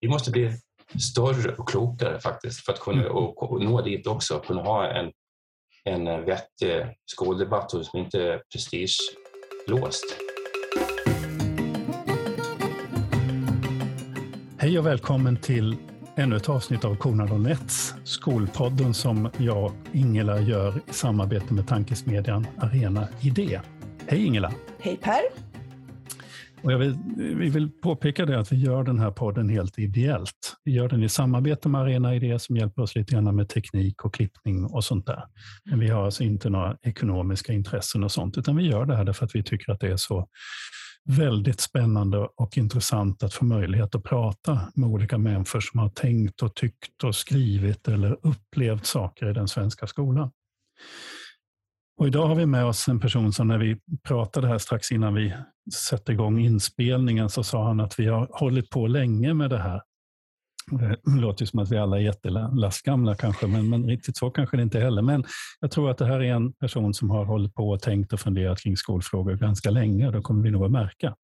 vi måste bli större och klokare faktiskt för att kunna mm. och, och nå dit också. Kunna ha en, en vettig skoldebatt som inte är prestigelåst. Hej och välkommen till ännu ett avsnitt av Kornad Nets, skolpodden som jag Ingela gör i samarbete med tankesmedjan Arena Idé. Hej Ingela! Hej Per! Och jag vill, vi vill påpeka det att vi gör den här podden helt ideellt. Vi gör den i samarbete med Arena Idé som hjälper oss lite grann med teknik och klippning och sånt där. Men vi har alltså inte några ekonomiska intressen och sånt, utan vi gör det här därför att vi tycker att det är så väldigt spännande och intressant att få möjlighet att prata med olika människor som har tänkt och tyckt och skrivit eller upplevt saker i den svenska skolan. Och idag har vi med oss en person som när vi pratade här strax innan vi sätter igång inspelningen så sa han att vi har hållit på länge med det här. Eh, det låter som att vi alla är jättelastgamla kanske, men, men riktigt så kanske det inte heller. Men jag tror att det här är en person som har hållit på och tänkt och funderat kring skolfrågor ganska länge. Det kommer vi nog att märka.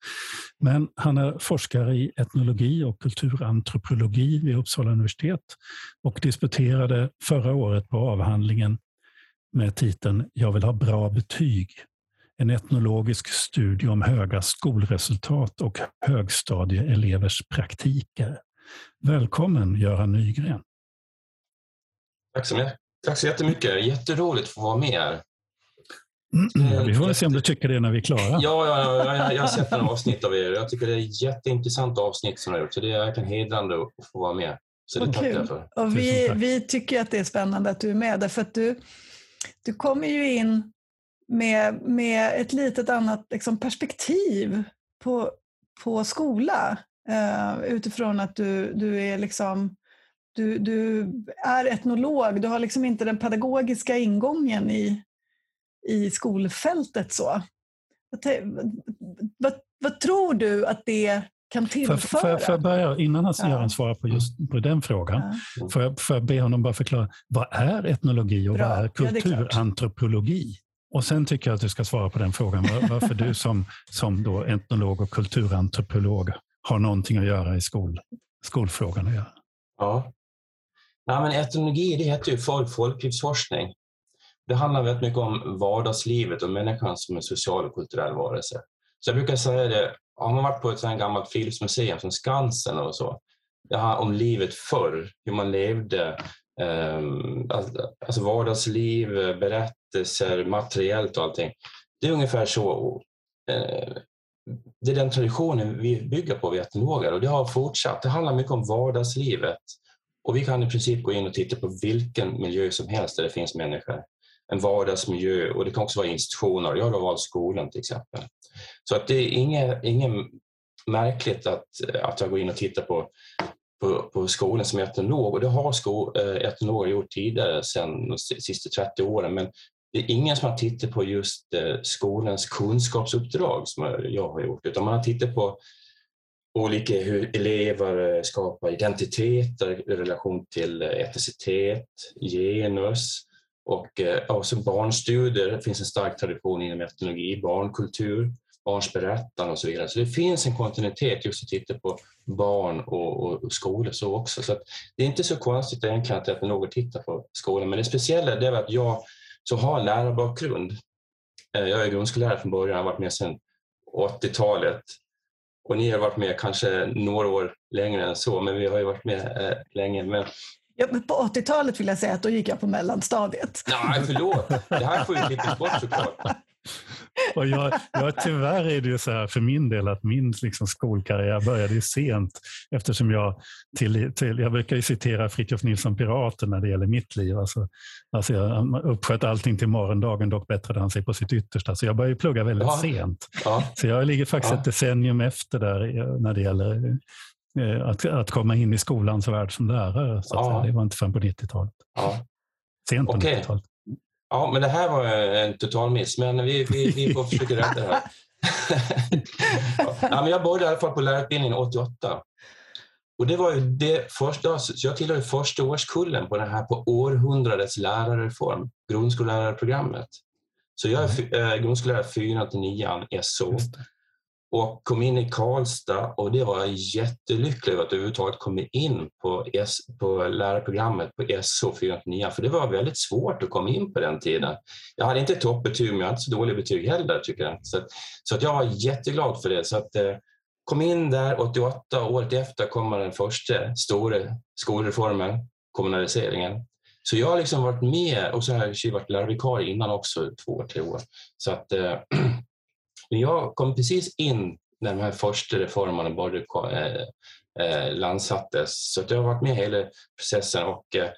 Men han är forskare i etnologi och kulturantropologi vid Uppsala universitet och disputerade förra året på avhandlingen med titeln Jag vill ha bra betyg. En etnologisk studie om höga skolresultat och högstadieelevers praktiker. Välkommen Göran Nygren. Tack så, mycket. Tack så jättemycket. Jätteroligt att få vara med här. Mm, vi får se om du tycker det när vi är klara. Ja, ja, ja, jag har sett några avsnitt av er. Jag tycker det är ett jätteintressant avsnitt som ni har gjort. Så det är verkligen hedrande att få vara med. Så det tackar jag för. Och vi, vi tycker att det är spännande att du är med. Därför att du, du kommer ju in med, med ett litet annat liksom, perspektiv på, på skola. eh, utifrån att du, du är liksom du, du är etnolog, du har liksom inte den pedagogiska ingången i, i skolfältet. så. Vad, vad, tror du att det kan tillföra? Jag, får jag börja, innan han ja. svarar på just på den frågan, ja. får, jag, får jag be honom bara förklara, vad är etnologi och Bra. vad är kulturantropologi? Ja, och sen tycker jag att du ska svara på den frågan, varför du som, som då etnolog och kulturantropolog har någonting att göra i skol, skolfrågan att göra. Ja. ja men etnologi det heter ju folk, folklivsforskning. Det handlar väldigt mycket om vardagslivet och människan som en social och kulturell varelse. Så jag brukar säga det, har man varit på ett sådant gammalt friluftsmuseum som Skansen och så, det handlar om livet förr, hur man levde, ehm, alltså vardagsliv, berättelser, materiellt och allting. Det är ungefär så eh, det är den traditionen vi bygger på, vi etnologer, och det har fortsatt. Det handlar mycket om vardagslivet. Och vi kan i princip gå in och titta på vilken miljö som helst där det finns människor. En vardagsmiljö och det kan också vara institutioner. Jag har valt skolan till exempel. Så att det är inget, inget märkligt att, att jag går in och tittar på, på, på skolan som etnolog och det har sko, eh, etnologer gjort tidigare, sedan de sista 30 åren. Men det är ingen som har tittat på just eh, skolans kunskapsuppdrag som jag har gjort, utan man har tittat på olika hur elever eh, skapar identiteter i relation till etnicitet, genus och eh, också barnstudier. Det finns en stark tradition inom etnologi, barnkultur, barns berättande och så vidare. Så det finns en kontinuitet just att titta på barn och, och, och skolor så också. Så det är inte så konstigt egentligen att etnologer tittar på skolan, men det speciella är att jag så har lärarbakgrund. Eh, jag är grundskollärare från början, har varit med sedan 80-talet. Och ni har varit med kanske några år längre än så, men vi har ju varit med eh, länge. Men... Ja, på 80-talet vill jag säga att då gick jag på mellanstadiet. Nej, förlåt. Det här får ju klippas bort såklart. Och jag, jag, tyvärr är det ju så här för min del att min liksom, skolkarriär började ju sent eftersom jag till, till, jag brukar ju citera Fritiof Nilsson Piraten när det gäller mitt liv. Alltså, alltså jag uppsköt allting till morgondagen, dock bättrade han sig på sitt yttersta. Så jag började plugga väldigt ja. sent. Ja. Så jag ligger faktiskt ja. ett decennium efter där när det gäller att, att komma in i skolans värld som lärare. Så ja. Det var inte förrän på 90-talet. Ja. Sent på okay. 90-talet. Ja, men det här var en total miss, men vi, vi, vi får försöka rädda det här. ja, men jag började i alla fall på lärarutbildningen 88. Och det var ju det första, så jag tillhörde första årskullen på den här på århundradets lärarreform, grundskollärarprogrammet. Så jag är mm. äh, grundskollärare 4 till 9 SO och kom in i Karlstad och det var jag jättelycklig över att överhuvudtaget komma in på, S, på lärarprogrammet på SO 409 för det var väldigt svårt att komma in på den tiden. Jag hade inte toppbetyg men jag hade inte så dåliga betyg heller tycker jag. Så, så att jag var jätteglad för det. Så att, eh, kom in där 88, året efter kommer den första stora skolreformen, kommunaliseringen. Så jag har liksom varit med och så har jag varit lärarvikarie innan också, två, tre år. Så att, eh, jag kom precis in när de här första reformerna började eh, eh, landsattes. Så att jag har varit med hela processen och eh,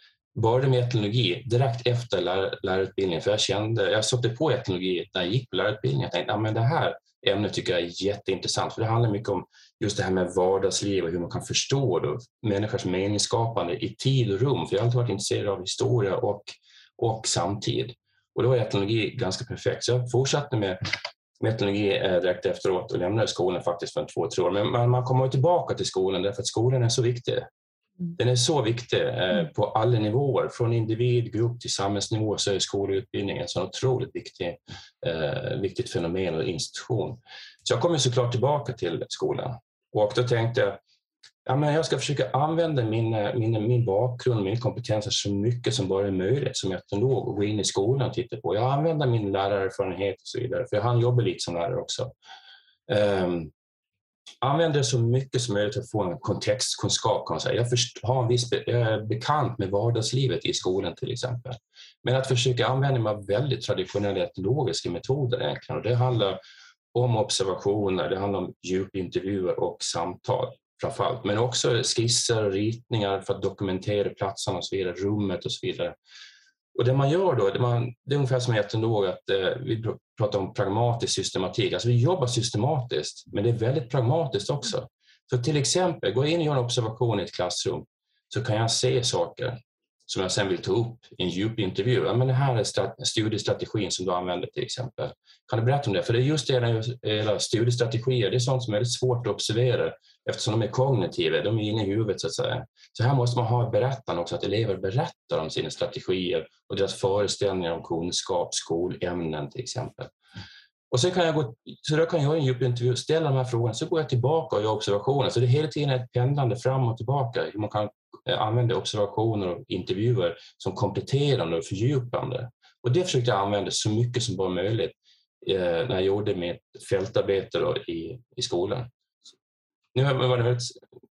började med etnologi direkt efter lär, lärarutbildningen. För jag kände, jag sökte på etnologi när jag gick på lärarutbildningen. Jag tänkte att ja, det här ämnet tycker jag är jätteintressant för det handlar mycket om just det här med vardagsliv och hur man kan förstå då, människors meningsskapande i tid och rum. För jag har alltid varit intresserad av historia och, och samtid. Och då var etnologi ganska perfekt. Så jag fortsatte med metodologi eh, direkt efteråt och lämnade skolan faktiskt för en två, tre år. Men man, man kommer tillbaka till skolan därför att skolan är så viktig. Mm. Den är så viktig eh, mm. på alla nivåer, från individ, grupp till samhällsnivå så är skolutbildningen ett så otroligt viktig, eh, viktigt fenomen och institution. Så jag kommer såklart tillbaka till skolan och då tänkte jag ja, men jag ska försöka använda min, eh, min, min bakgrund, min kompetens så mycket som bara är möjligt som etnolog och gå in i skolan och titta på. Jag använder min lärarerfarenhet och så vidare, för jag hann jobba lite som lärare också. Um, använder så mycket som möjligt för att få en kontextkunskap. Kan man säga. Jag, först, har en viss, jag är bekant med vardagslivet i skolan till exempel. Men att försöka använda mig av väldigt traditionella etnologiska metoder egentligen. Och det handlar om observationer, det handlar om djupintervjuer och samtal framförallt, men också skisser och ritningar för att dokumentera platserna och så vidare, rummet och så vidare. Och det man gör då, det, man, det är ungefär som i etnolog, att eh, vi pratar om pragmatisk systematik. Alltså vi jobbar systematiskt, men det är väldigt pragmatiskt också. Så till exempel, går jag in och gör en observation i ett klassrum så kan jag se saker som jag sen vill ta upp i en djupintervju. Ja, men det här är studiestrategin som du använder till exempel. Kan du berätta om det? För det är just det, era studiestrategier, det är sånt som är väldigt svårt att observera eftersom de är kognitiva, de är inne i huvudet så att säga. Så här måste man ha berättande också, att elever berättar om sina strategier och deras föreställningar om kunskap, skolämnen till exempel. Och sen kan jag gå, så då kan jag göra en djupintervju, ställa de här frågorna, så går jag tillbaka och gör observationer. Så det är hela tiden ett pendlande fram och tillbaka. Hur man kan eh, använda observationer och intervjuer som kompletterande och fördjupande. Och det försökte jag använda så mycket som bara möjligt eh, när jag gjorde mitt fältarbete i, i skolan. Nu var det väldigt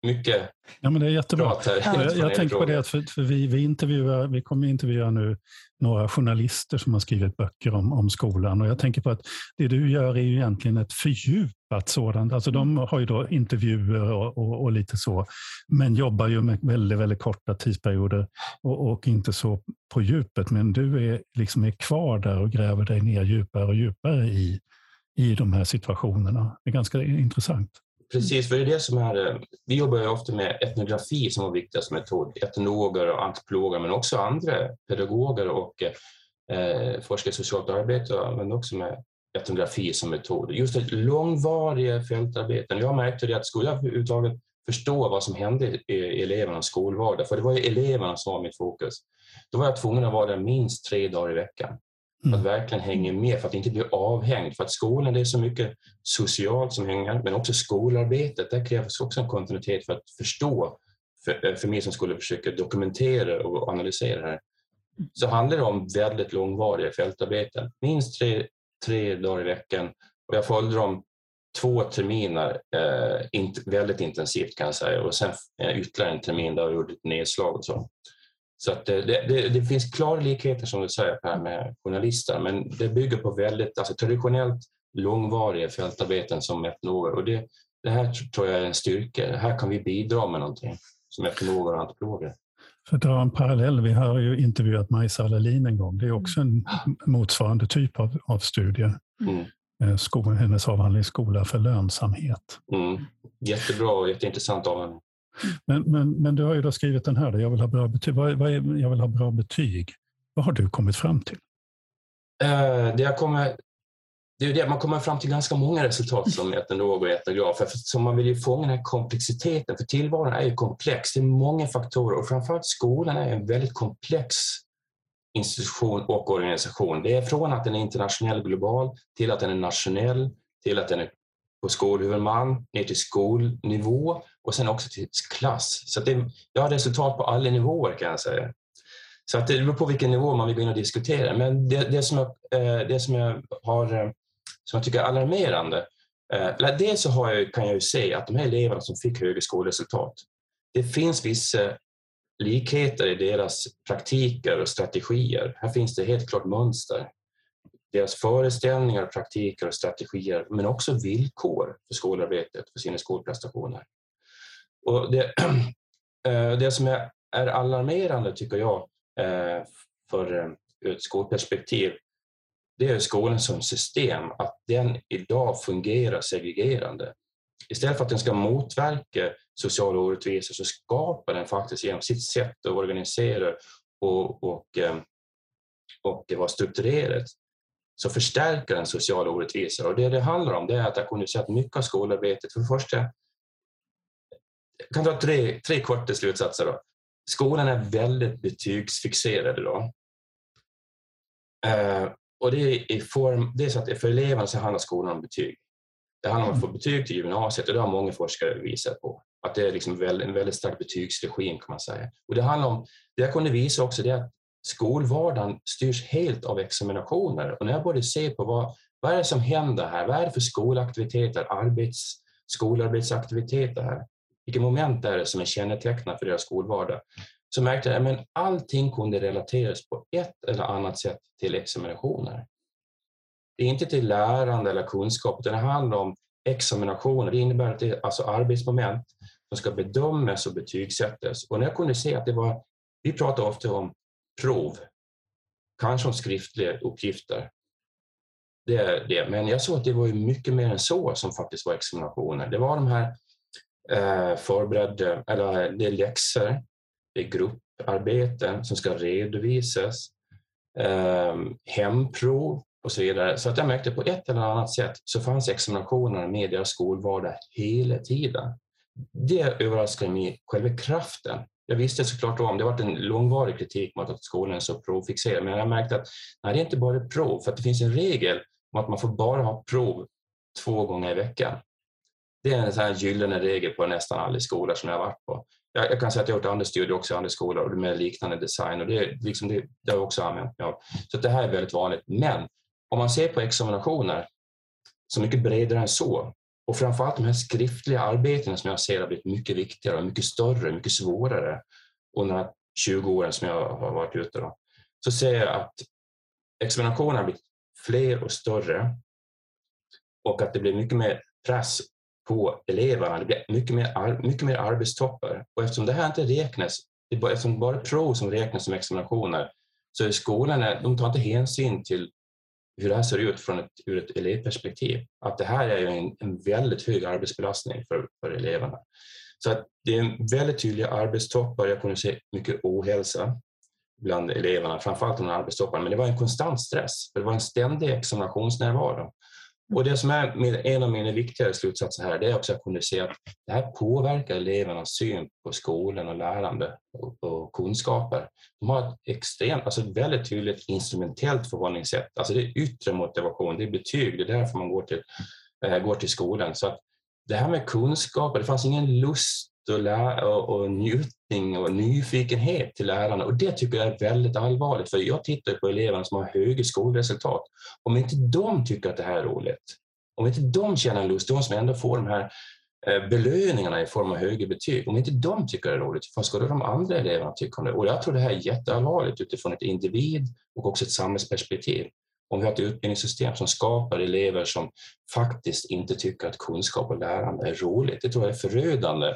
mycket Ja, men det är jättebra. Här, jag, jag tänker på det att för, för vi, vi, intervjuar, vi kommer intervjua nu några journalister som har skrivit böcker om, om skolan och jag tänker på att det du gör är ju egentligen ett fördjupat sådant. Alltså de mm. har ju då intervjuer och, och, och lite så, men jobbar ju med väldigt, väldigt korta tidsperioder och, och, inte så på djupet. Men du är liksom är kvar där och gräver dig ner djupare och djupare i, i de här situationerna. Det är ganska intressant. Precis, för det är det som är... Eh, vi jobbar ju ofta med etnografi som vår viktigaste metod. Etnologer och antropologer, men också andra pedagoger och eh, forskare i socialt arbete men också med etnografi som metod. Just det långvariga fältarbeten. Jag märkte det att skulle jag överhuvudtaget förstå vad som hände i elevernas skolvardag, för det var ju eleverna som var mitt fokus, då var jag tvungen att vara där minst tre dagar i veckan. För att mm. verkligen hänga med, för att inte bli avhängd. För att skolan, det är så mycket socialt som hänger, men också skolarbetet. Där krävs också en kontinuitet för att förstå, för, eh, för mig som skulle försöka dokumentera och analysera det här. Så handlar det om väldigt långvariga fältarbeten. Minst tre, tre dagar i veckan. Och jag följde dem två terminer eh, int väldigt intensivt kan jag säga och sen eh, ytterligare en termin där jag gjorde ett nedslag och så. Så att det, det, det, finns klara likheter som du säger här med journalister men det bygger på väldigt alltså, traditionellt långvariga fältarbeten som etnologer och det, det här tror jag är en styrka. Här kan vi bidra med någonting som etnologer och antropologer. För att dra en parallell, vi har ju intervjuat Majsa Alalin en gång. Det är också en motsvarande typ av, av studie. Mm. Eh, Sko, hennes avhandling Skola för lönsamhet. Mm. Jättebra och jätteintressant avhandling. Men, men, men du har ju då skrivit den här, jag vill ha bra betyg. Vad, vad är, jag vill ha bra betyg. Vad har du kommit fram till? Uh, det jag kommer, det är det, man kommer fram till ganska många resultat som etnolog och etnograf. För man vill ju fånga den här komplexiteten, för tillvaron är ju komplex. Det är många faktorer och framförallt skolan är en väldigt komplex institution och organisation. Det är från att den är internationell global till att den är nationell, till att den är på skolhuvudman, ner till skolnivå och sen också till klass. Så det, jag har resultat på alla nivåer kan jag säga. Så att det beror på vilken nivå man vill gå in och diskutera. Men det, det, som, jag, eh, det som, jag har, eh, som jag tycker är alarmerande, eh, dels så har jag, kan jag ju se att de här eleverna som fick högre skolresultat, det finns vissa likheter i deras praktiker och strategier. Här finns det helt klart mönster. Deras föreställningar, praktiker och strategier, men också villkor för skolarbetet, för sina skolprestationer. Och det, eh, det som är alarmerande, tycker jag, eh, för eh, ur ett skolperspektiv, det är skolan som system, att den idag fungerar segregerande. Istället för att den ska motverka sociala orättvisor så skapar den faktiskt genom sitt sätt att organisera och, och, och vara strukturerat så förstärker den sociala orättvisor. Och det det handlar om det är att jag kunde säga att mycket av skolarbetet, för det första, jag kan dra tre, tre korta slutsatser. Då skolan är väldigt betygsfixerad idag. Eh, och det är, i form, det är så att för eleverna så handlar skolan om betyg. Det handlar om att få betyg till gymnasiet och det har många forskare visat på. Att det är liksom en väldigt stark betygsregim kan man säga. Och det handlar om, det jag kunde visa också det är att skolvardagen styrs helt av examinationer. Och när jag började se på vad, vad är det som händer här? Vad är det för skolaktiviteter, arbets, skolarbetsaktiviteter här? vilka moment är det som är kännetecknande för deras skolvardag? Så märkte jag att allting kunde relateras på ett eller annat sätt till examinationer. Det är inte till lärande eller kunskap, utan det handlar om examinationer. Det innebär att det är alltså arbetsmoment som ska bedömas och betygsättas. Och när jag kunde se att det var, vi pratar ofta om prov, kanske om skriftliga uppgifter. Det är det. Men jag såg att det var mycket mer än så som faktiskt var examinationer. Det var de här eh, förberedda, eller det är läxor, det är grupparbeten som ska redovisas, eh, hemprov och så vidare. Så att jag märkte på ett eller annat sätt så fanns examinationerna med i deras skolvardag hela tiden. Det överraskade mig, själva kraften. Jag visste såklart om, det har varit en långvarig kritik mot att skolan är så provfixerad, men jag märkte att nej, det är inte bara prov, för att det finns en regel om att man får bara ha prov två gånger i veckan. Det är en sån här gyllene regel på nästan alla skolor som jag har varit på. Jag, jag kan säga att jag har gjort andra studier också i andra skolor med liknande design och det, liksom det, det har jag också använt mig av. Så det här är väldigt vanligt. Men om man ser på examinationer så mycket bredare än så och framförallt de här skriftliga arbetena som jag ser har blivit mycket viktigare och mycket större, mycket svårare under de här 20 åren som jag har varit ute. Då, så ser jag att examinationerna har blivit fler och större och att det blir mycket mer press på eleverna. Det blir mycket mer, mycket mer arbetstoppar. Och eftersom det här inte räknas, det är bara, eftersom bara prov som räknas som examinationer, så är skolorna, de tar inte hänsyn till hur det här ser ut från ett, ur ett elevperspektiv. Att det här är ju en, en väldigt hög arbetsbelastning för, för eleverna. Så att det är väldigt tydliga arbetstoppar. Jag kunde se mycket ohälsa bland eleverna, framförallt under arbetstopparna. Men det var en konstant stress, för det var en ständig examinationsnärvaro. Och det som är en av mina viktigare slutsatser här, det är också att kunna se att det här påverkar elevernas syn på skolan och lärande och, kunskaper. De har ett extremt, alltså ett väldigt tydligt instrumentellt förhållningssätt. Alltså det är yttre motivation, det är betyg, det är därför man går till, äh, går till skolan. Så att det här med kunskaper, det fanns ingen lust och, lä- och, och njutning och nyfikenhet till lärarna. Och det tycker jag är väldigt allvarligt, för jag tittar på eleverna som har höga skolresultat. Om inte de tycker att det här är roligt, om inte de känner en lust, de som ändå får de här eh, belöningarna i form av högre betyg, om inte de tycker det är roligt, vad ska då de andra eleverna tycka om det? Och jag tror det här är jätteallvarligt utifrån ett individ och också ett samhällsperspektiv. Om vi har ett utbildningssystem som skapar elever som faktiskt inte tycker att kunskap och lärande är roligt, det tror jag är förödande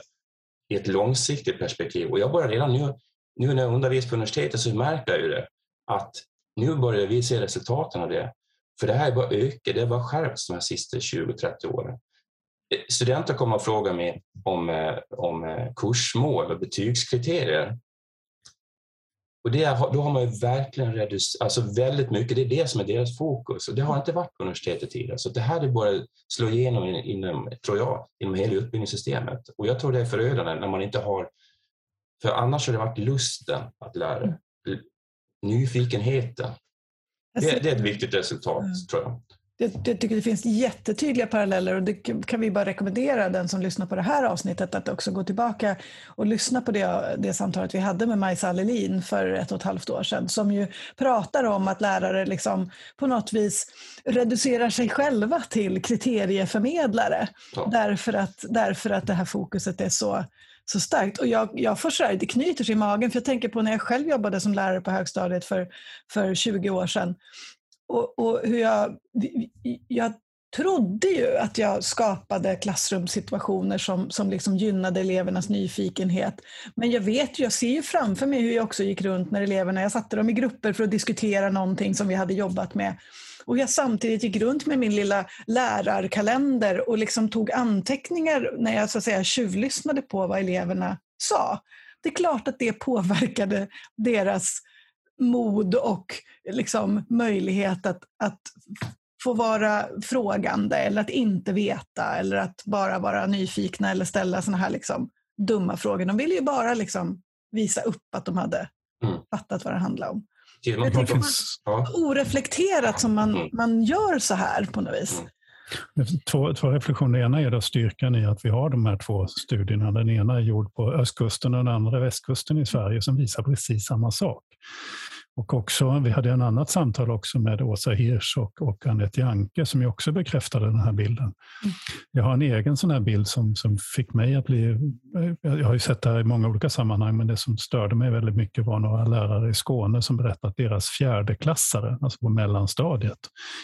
i ett långsiktigt perspektiv. Och jag börjar redan nu, nu när jag undervisar på universitetet så märker jag ju det, att nu börjar vi se resultaten av det. För det här är bara ökat, det har bara skärpts de här sista 20-30 åren. Eh, studenter kommer att fråga mig om, eh, om eh, kursmål och betygskriterier. Och det, då har man ju verkligen reducerat, alltså väldigt mycket, det är det som är deras fokus och det har inte varit på universitetet tidigare. Så det här är bara slå igenom inom, tror jag, inom hela utbildningssystemet. Och jag tror det är förödande när man inte har, för annars har det varit lusten att lära, mm. nyfikenheten. Det, det, är ett viktigt resultat, mm. tror jag. Jag, jag tycker det finns jättetydliga paralleller och det kan vi bara rekommendera den som lyssnar på det här avsnittet att också gå tillbaka och lyssna på det, det samtalet vi hade med Majsa Allelin för ett och ett halvt år sedan som ju pratar om att lärare liksom på något vis reducerar sig själva till kriterieförmedlare ja. därför, att, därför att det här fokuset är så så starkt. Och jag, jag får så här, det knyter sig i magen, för jag tänker på när jag själv jobbade som lärare på högstadiet för, för 20 år sedan. Och, och hur jag, jag trodde ju att jag skapade klassrumssituationer som, som liksom gynnade elevernas nyfikenhet. Men jag vet ju, jag ser ju framför mig hur jag också gick runt när eleverna, jag satte dem i grupper för att diskutera någonting som vi hade jobbat med. Och jag samtidigt gick runt med min lilla lärarkalender och liksom tog anteckningar när jag så att säga tjuvlyssnade på vad eleverna sa. Det är klart att det påverkade deras mod och liksom möjlighet att, att få vara frågande eller att inte veta eller att bara vara nyfikna eller ställa såna här liksom dumma frågor. De ville ju bara liksom visa upp att de hade mm. fattat vad det handlade om. Det är finns, ja. oreflekterat som man, mm. man gör så här på något vis. Mm. Två, två reflektioner. ena är då styrkan i att vi har de här två studierna. Den ena är gjord på östkusten och den andra västkusten i Sverige som visar precis samma sak. Och också, vi hade en annat samtal också med Åsa Hirsch och, och Anette Janke som ju också bekräftade den här bilden. Mm. Jag har en egen sån här bild som, som fick mig att bli... Jag har ju sett det här i många olika sammanhang, men det som störde mig väldigt mycket var några lärare i Skåne som berättade att deras fjärdeklassare, alltså på mellanstadiet,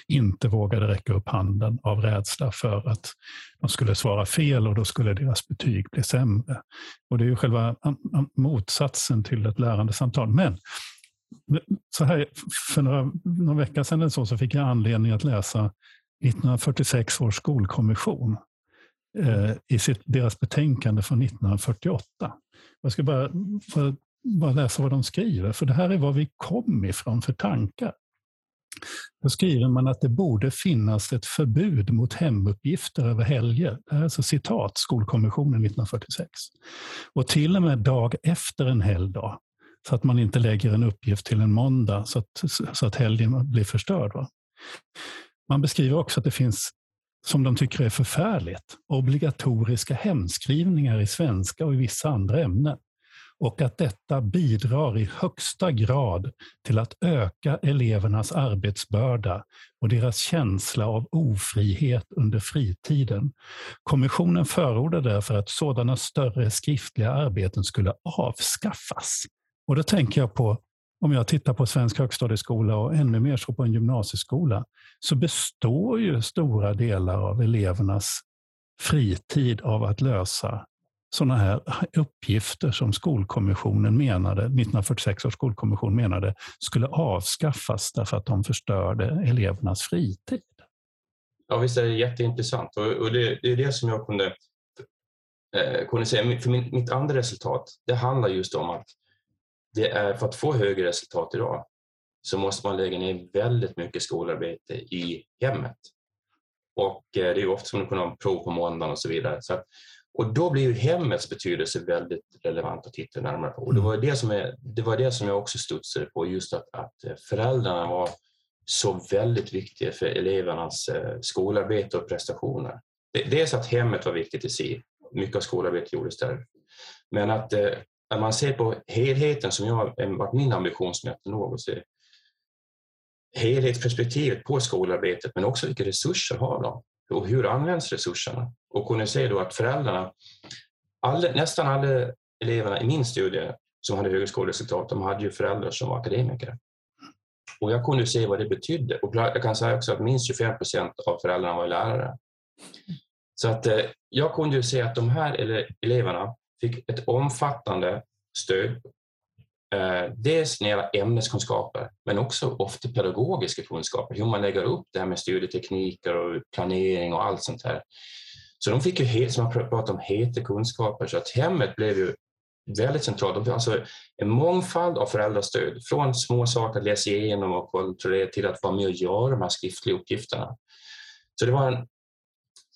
inte vågade räcka upp handen av rädsla för att de skulle svara fel och då skulle deras betyg bli sämre. Och det är ju själva motsatsen till ett lärande samtal. Men så här, för några, några veckor sedan så, så fick jag anledning att läsa 1946 års skolkommission eh, i sitt, deras betänkande från 1948. Jag ska bara, för, bara läsa vad de skriver, för det här är vad vi kom ifrån för tankar. Då skriver man att det borde finnas ett förbud mot hemuppgifter över helger. Det här är alltså citat Skolkommissionen 1946. Och till och med dag efter en helgdag så att man inte lägger en uppgift till en måndag så att, så att helgen blir förstörd. Va? Man beskriver också att det finns, som de tycker är förfärligt, obligatoriska hemskrivningar i svenska och i vissa andra ämnen. Och att detta bidrar i högsta grad till att öka elevernas arbetsbörda och deras känsla av ofrihet under fritiden. Kommissionen förordar därför att sådana större skriftliga arbeten skulle avskaffas. Och då tänker jag på, om jag tittar på svensk högstadieskola och ännu mer så på en gymnasieskola, så består ju stora delar av elevernas fritid av att lösa sådana här uppgifter som skolkommissionen menade, 1946 års skolkommission menade skulle avskaffas därför att de förstörde elevernas fritid. Ja, visst är det jätteintressant och, och det, det, är det som jag kunde, eh, kunde säga. För min, mitt andra resultat, det handlar just om att det är för att få högre resultat idag så måste man lägga ner väldigt mycket skolarbete i hemmet. Och eh, det är ofta som du kan ha prov på måndagen och så vidare. Så att, och då blir ju hemmets betydelse väldigt relevant att titta närmare på. Och det, var det, som är, det var det som jag också studsade på, just att, att eh, föräldrarna var så väldigt viktiga för elevernas eh, skolarbete och prestationer. Dels att hemmet var viktigt i sig, mycket av skolarbetet gjordes där. Men att när man ser på helheten som jag har eh, varit min ambition som jag något se helhetsperspektivet på skolarbetet men också vilka resurser har de och hur används resurserna? Och kunde se då att föräldrarna, alla, nästan alla eleverna i min studie som hade högskoleresultat, de hade ju föräldrar som var akademiker. Och jag kunde se vad det betydde. Och jag kan säga också att minst 25 procent av föräldrarna var lärare. Så att eh, jag kunde ju se att de här eleverna fick ett omfattande stöd. Eh, dels när det gäller ämneskunskaper, men också ofta pedagogiska kunskaper, hur man lägger upp det här med studietekniker och planering och allt sånt här. Så de fick ju, som jag pratade om, heta kunskaper, så att hemmet blev ju väldigt centralt. Alltså en mångfald av föräldrastöd, från små saker att läsa igenom och kontrollera till att vara med och göra de här skriftliga uppgifterna. Så det var en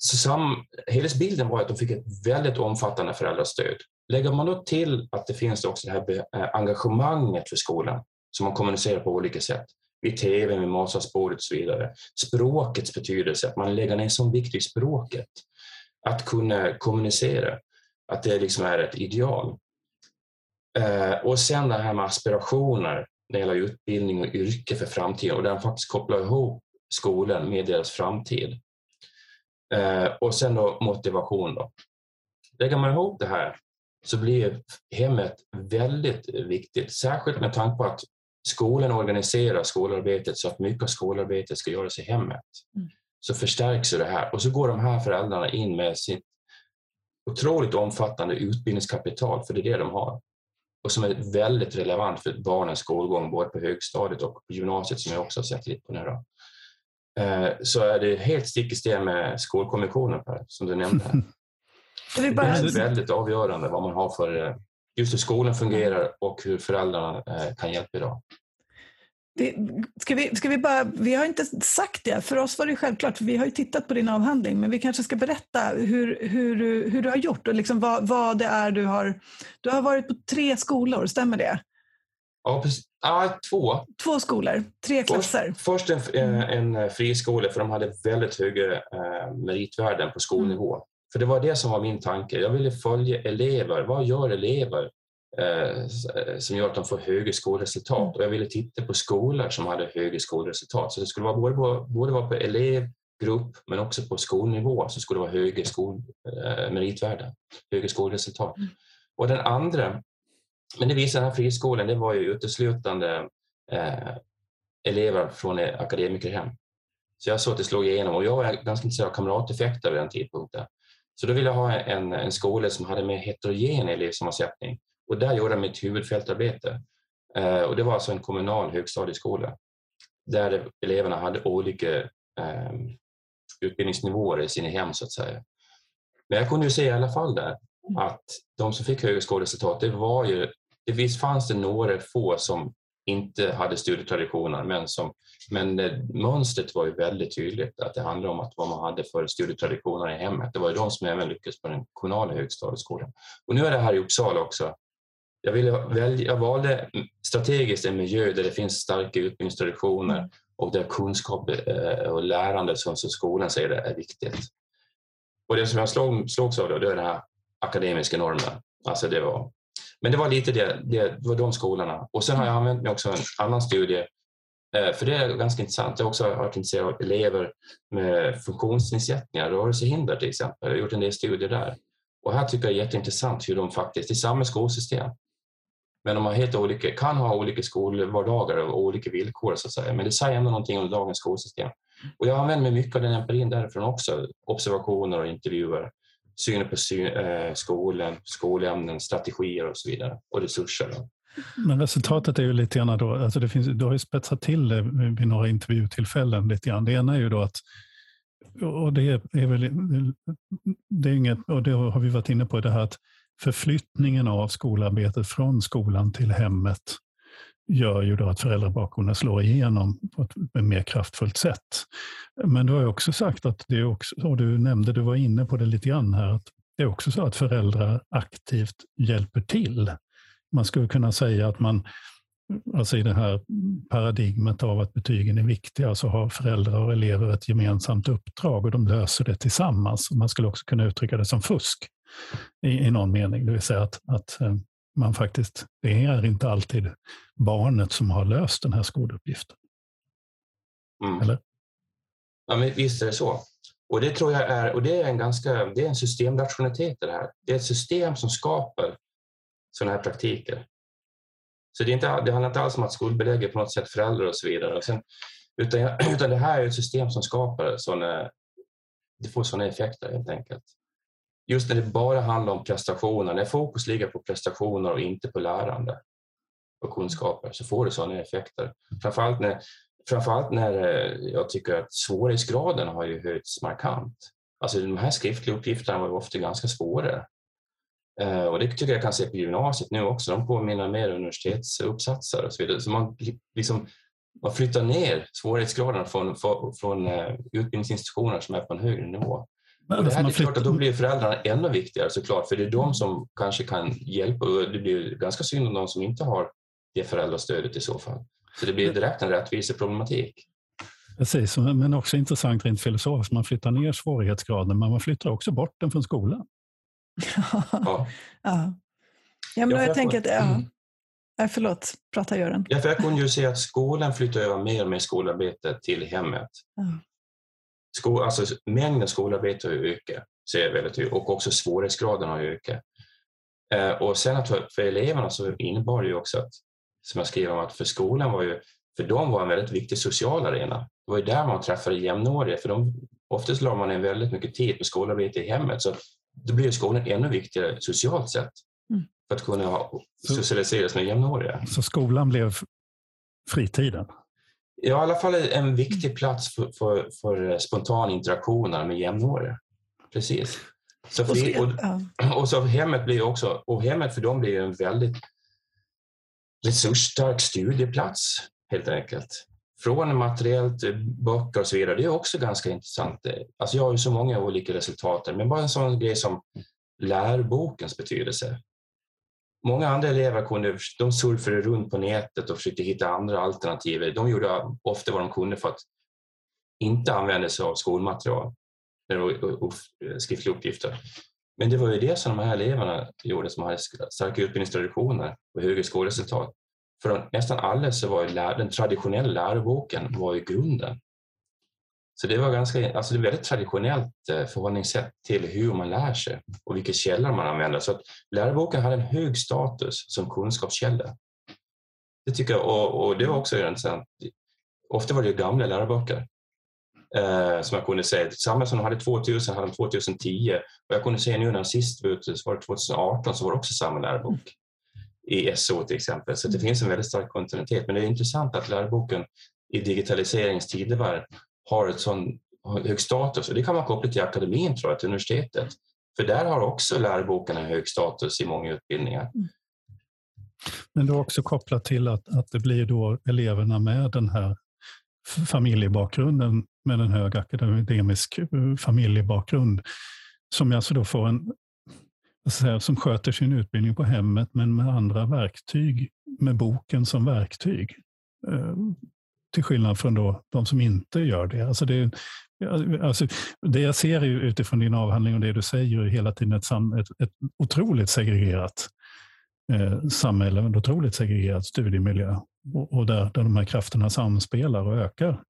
så sam, helhetsbilden var att de fick ett väldigt omfattande föräldrastöd. Lägger man då till att det finns också det här eh, engagemanget för skolan som man kommunicerar på olika sätt, vid tv, vid matsalsbordet och så vidare. Språkets betydelse, att man lägger ner sån vikt vid språket. Att kunna kommunicera, att det liksom är ett ideal. Eh, och sen det här med aspirationer när det gäller utbildning och yrke för framtiden och den faktiskt kopplar ihop skolan med deras framtid. Eh, och sen då motivation. Då. Lägger man ihop det här så blir hemmet väldigt viktigt, särskilt med tanke på att skolan organiserar skolarbetet så att mycket av skolarbetet ska göras i hemmet. Mm. Så förstärks det här och så går de här föräldrarna in med sitt otroligt omfattande utbildningskapital, för det är det de har och som är väldigt relevant för barnens skolgång både på högstadiet och på gymnasiet som jag också har sett lite på nu. Då. Eh, så är det helt stick i stäv med Skolkommissionen Per, som du nämnde. Här. Det bara... är väldigt avgörande vad man har för eh, just hur skolan fungerar och hur föräldrarna eh, kan hjälpa idag. Ska vi, ska vi, bara, vi har inte sagt det, för oss var det självklart, för vi har ju tittat på din avhandling, men vi kanske ska berätta hur, hur, hur du har gjort och liksom vad, vad det är du har... Du har varit på tre skolor, stämmer det? Ja, precis. Ja, två. Två skolor, tre klasser. Först, först en, mm. en friskola, för de hade väldigt höga eh, meritvärden på skolnivå. Mm. För det var det som var min tanke. Jag ville följa elever. Vad gör elever eh, som gör att de får högre skolresultat? Mm. Och jag ville titta på skolor som hade högre skolresultat. Så det skulle vara både på, både vara på elevgrupp men också på skolnivå så skulle det vara högre skol, eh, meritvärden, högre skolresultat. Mm. Och den andra, men det visade den här friskolan, det var ju uteslutande eh, elever från akademikerhem. Så jag såg att det slog igenom och jag var ganska intresserad av kamrateffekter vid den tidpunkten. Så då ville jag ha en, en skola som hade mer heterogen elevsammansättning och där gjorde jag mitt huvudfältarbete. Eh, och det var alltså en kommunal högstadieskola där eleverna hade olika eh, utbildningsnivåer i sina hem så att säga. Men jag kunde ju se i alla fall där att de som fick högre skolresultat, det var ju, det visst fanns det några få som inte hade studietraditioner men, som, men eh, mönstret var ju väldigt tydligt att det handlade om att vad man hade för studietraditioner i hemmet. Det var ju de som även lyckades på den kommunala högstadieskolan. Och nu är det här i Uppsala också. Jag, ville välja, jag valde strategiskt en miljö där det finns starka utbildningstraditioner och där kunskap eh, och lärande, som skolan säger, är viktigt. Och det som jag slog, slogs av då, det är den här akademiska normen. Alltså det var men det var lite det, det var de skolorna. Och sen har jag använt mig också av en annan studie, eh, för det är ganska intressant. Jag har också varit intresserad av elever med funktionsnedsättningar, rörelsehinder till exempel. Jag har gjort en del studier där. Och här tycker jag det är jätteintressant hur de faktiskt, i samma skolsystem, men de har helt olika, kan ha olika skolvardagar och olika villkor så att säga. Men det säger ändå någonting om dagens skolsystem. Och jag använder mig mycket av den empirin därifrån också, observationer och intervjuer synen på syn, eh, skolan, skolämnen, strategier och så vidare och resurser. Men resultatet är ju lite grann då, alltså det finns, du har ju spetsat till det vid några intervjutillfällen lite grann. Det ena är ju då att, och det är väl, det är inget, och det har vi varit inne på, det här att förflyttningen av skolarbetet från skolan till hemmet gör ju då att föräldrabakgrunden slår igenom på ett mer kraftfullt sätt. Men du har också sagt att det är också, och du nämnde, du var inne på det lite grann här, att det är också så att föräldrar aktivt hjälper till. Man skulle kunna säga att man, alltså i det här paradigmet av att betygen är viktiga, så har föräldrar och elever ett gemensamt uppdrag och de löser det tillsammans. Man skulle också kunna uttrycka det som fusk i, i någon mening, det vill säga att, att eh, man faktiskt, det är inte alltid barnet som har löst den här skoluppgiften. Mm. Eller? Ja, men visst är det så. Och det tror jag är, och det är en ganska, det är en systemrationalitet det här. Det är ett system som skapar sådana här praktiker. Så det, är inte, det handlar inte alls om att skuldbelägga på något sätt föräldrar och så vidare. Och sen, utan, utan det här är ett system som skapar sådana, det får sådana effekter helt enkelt just när det bara handlar om prestationer, när fokus ligger på prestationer och inte på lärande och kunskaper så får det sådana effekter. Framförallt när, framförallt när eh, jag tycker att svårighetsgraden har ju höjts markant. Alltså de här skriftliga uppgifterna var ju ofta ganska svåra. Eh, och det tycker jag kan se på gymnasiet nu också. De påminner mer universitetsuppsatser och så vidare. Så man, liksom, man flyttar ner svårighetsgraden från, från eh, utbildningsinstitutioner som är på en högre nivå. Och det här är klart att då blir föräldrarna ännu viktigare såklart, för det är de som kanske kan hjälpa. Det blir ganska synd om de som inte har det föräldrastödet i så fall. Så det blir direkt en rättviseproblematik. Precis, men också intressant rent filosofiskt. Man flyttar ner svårighetsgraden, men man flyttar också bort den från skolan. ja. ja. ja men ja, jag tänker att, ja. Nej, förlåt, prata Göran. Ja, för jag kunde ju se att skolan flyttar över mer och mer skolarbete till hemmet. Ja. Skol, alltså, mängden skolarbete har ökat, ser jag väldigt tydligt, och också svårighetsgraden har ökat. Eh, och sen att för, för eleverna så innebar det ju också att, som jag skrev om, att för skolan var ju, för dem var en väldigt viktig social arena. Det var ju där man träffade jämnåriga, för de, oftast la man en väldigt mycket tid på skolarbete i hemmet, så då blir skolan ännu viktigare socialt sett mm. för att kunna ha, socialiseras med jämnåriga. Så skolan blev fritiden? Ja, i alla fall en viktig plats för, för, för spontana interaktioner med jämnåriga. Precis. Så fri, och, och, så hemmet blir också, och hemmet för dem blir en väldigt resursstark studieplats helt enkelt. Från materiellt, böcker och så vidare, det är också ganska intressant. Alltså jag har ju så många olika resultat, men bara en sån grej som lärbokens betydelse. Många andra elever kunde, de surfade runt på nätet och försökte hitta andra alternativ. De gjorde ofta vad de kunde för att inte använda sig av skolmaterial och skriftliga uppgifter. Men det var ju det som de här eleverna gjorde som hade starka utbildningstraditioner och högre skolresultat. För nästan alla så var ju den traditionella läroboken var ju grunden. Så det var ganska, alltså det är väldigt traditionellt eh, förhållningssätt till hur man lär sig och vilka källor man använder. Så att läroboken hade en hög status som kunskapskälla. Det tycker jag, och, och det var också intressant. Ofta var det gamla läroböcker eh, som jag kunde se. Samma som de hade 2000 hade de 2010 och jag kunde se nu när sist var ute, så var det 2018 så var det också samma lärobok i SO till exempel. Så det mm. finns en väldigt stark kontinuitet. Men det är intressant att läroboken i digitaliseringens tidevarv har ett sån hög status och det kan man koppla till akademin tror jag, till universitetet. För där har också läroboken en hög status i många utbildningar. Mm. Men du har också kopplat till att, att det blir då eleverna med den här familjebakgrunden, med en hög akademisk eh, familjebakgrund, som alltså då får en som sköter sin utbildning på hemmet men med andra verktyg, med boken som verktyg. Till skillnad från då de som inte gör det. Alltså det, alltså det jag ser utifrån din avhandling och det du säger är hela tiden ett, ett, ett otroligt segregerat eh, samhälle, en otroligt segregerad studiemiljö. Och, och där, där de här krafterna samspelar och ökar,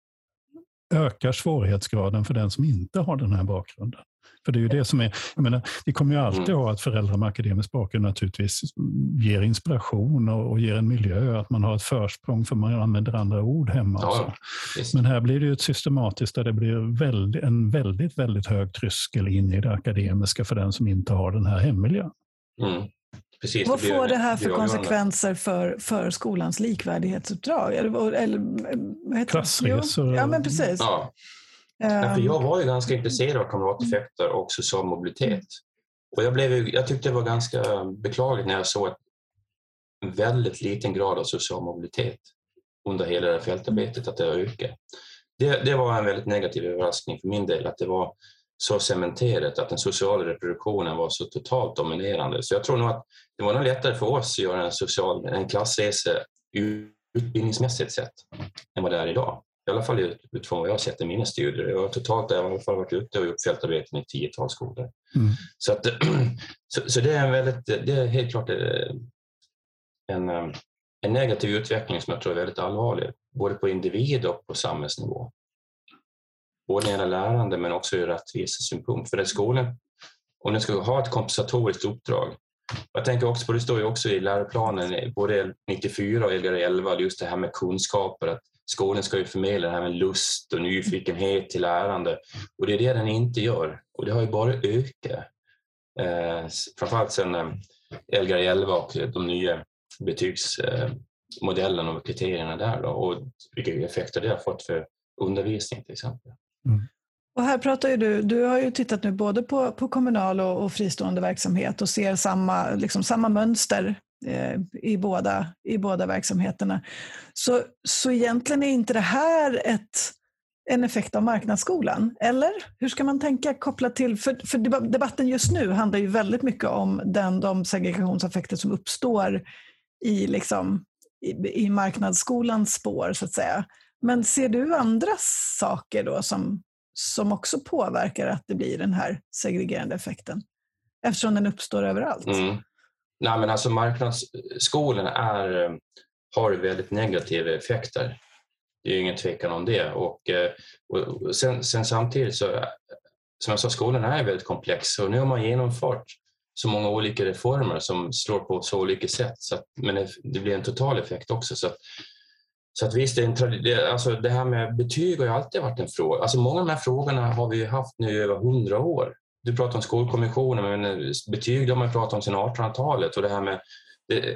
ökar svårighetsgraden för den som inte har den här bakgrunden. För det är ju det som är, jag menar, vi kommer ju alltid mm. ha att föräldrar med akademisk bakgrund naturligtvis ger inspiration och, och ger en miljö, att man har ett försprång för man använder andra ord hemma. Ja, Men här blir det ju ett systematiskt där det blir väldigt, en väldigt, väldigt hög tröskel in i det akademiska för den som inte har den här hemmiljön. Mm. Precis, Vad får det här för konsekvenser för, för skolans likvärdighetsuppdrag? Eller, eller, Klassresor? Ja, men precis. Ja. Ja, för jag var ju ganska intresserad av kamrateffekter och social mobilitet. Och jag, blev, jag tyckte det var ganska beklagligt när jag såg en väldigt liten grad av social mobilitet under hela det här fältarbetet, att det ökat. Det, det var en väldigt negativ överraskning för min del, att det var så cementerat, att den sociala reproduktionen var så totalt dominerande. Så jag tror nog att det var nog lättare för oss att göra en, social, en klassresa utbildningsmässigt sett än vad det är idag. I alla fall utifrån vad jag har sett i mina studier. Jag har totalt fall varit ute och gjort fältarbeten i tiotals skolor. Mm. Så, att, så, så, det är en väldigt, det är helt klart eh, en, eh, en negativ utveckling som jag tror är väldigt allvarlig, både på individ och på samhällsnivå. Både när det gäller lärande men också ur rättvisesynpunkt. För det skolan, om den ska ha ett kompensatoriskt uppdrag, jag tänker också på, det står ju också i läroplanen, både 94 och Lgr 11, just det här med kunskaper, att skolan ska ju förmedla det här med lust och nyfikenhet till lärande och det är det den inte gör och det har ju bara ökat. Eh, framförallt sedan eh, Lgr 11 och de nya betygsmodellerna och kriterierna där då, och vilka effekter det har fått för undervisning till exempel. Mm. Och här pratar ju du, du har ju tittat nu både på, på kommunal och, och fristående verksamhet och ser samma, liksom samma mönster Eh, Eh, i, båda, i båda verksamheterna. Så, så egentligen är inte det här ett, en effekt av marknadsskolan, eller? Hur ska man tänka kopplat till, för, för debatten just nu handlar ju väldigt mycket om den, de segregationseffekter som uppstår i, liksom, i, i marknadsskolans spår, så att säga. Men ser du andra saker då som, som också påverkar att det blir den här segregerande effekten? Eftersom den uppstår överallt. Mm. Nej, men alltså marknadsskolan är, eh, har väldigt negativa effekter. Det är ingen tvekan om det. Eh, och, och sen, sen, samtidigt så, eh, som jag sa, skolan är väldigt komplex och nu har man genomfört så många olika reformer som slår på så olika sätt. Så att, men det blir en total effekt också. Så att, så att visst, det, är en, alltså det här med betyg har ju alltid varit en fråga. Alltså många av de här frågorna har vi haft nu i över hundra år. Du pratar om skolkommissionen, men betyg har man pratat om sedan 1800-talet och det här med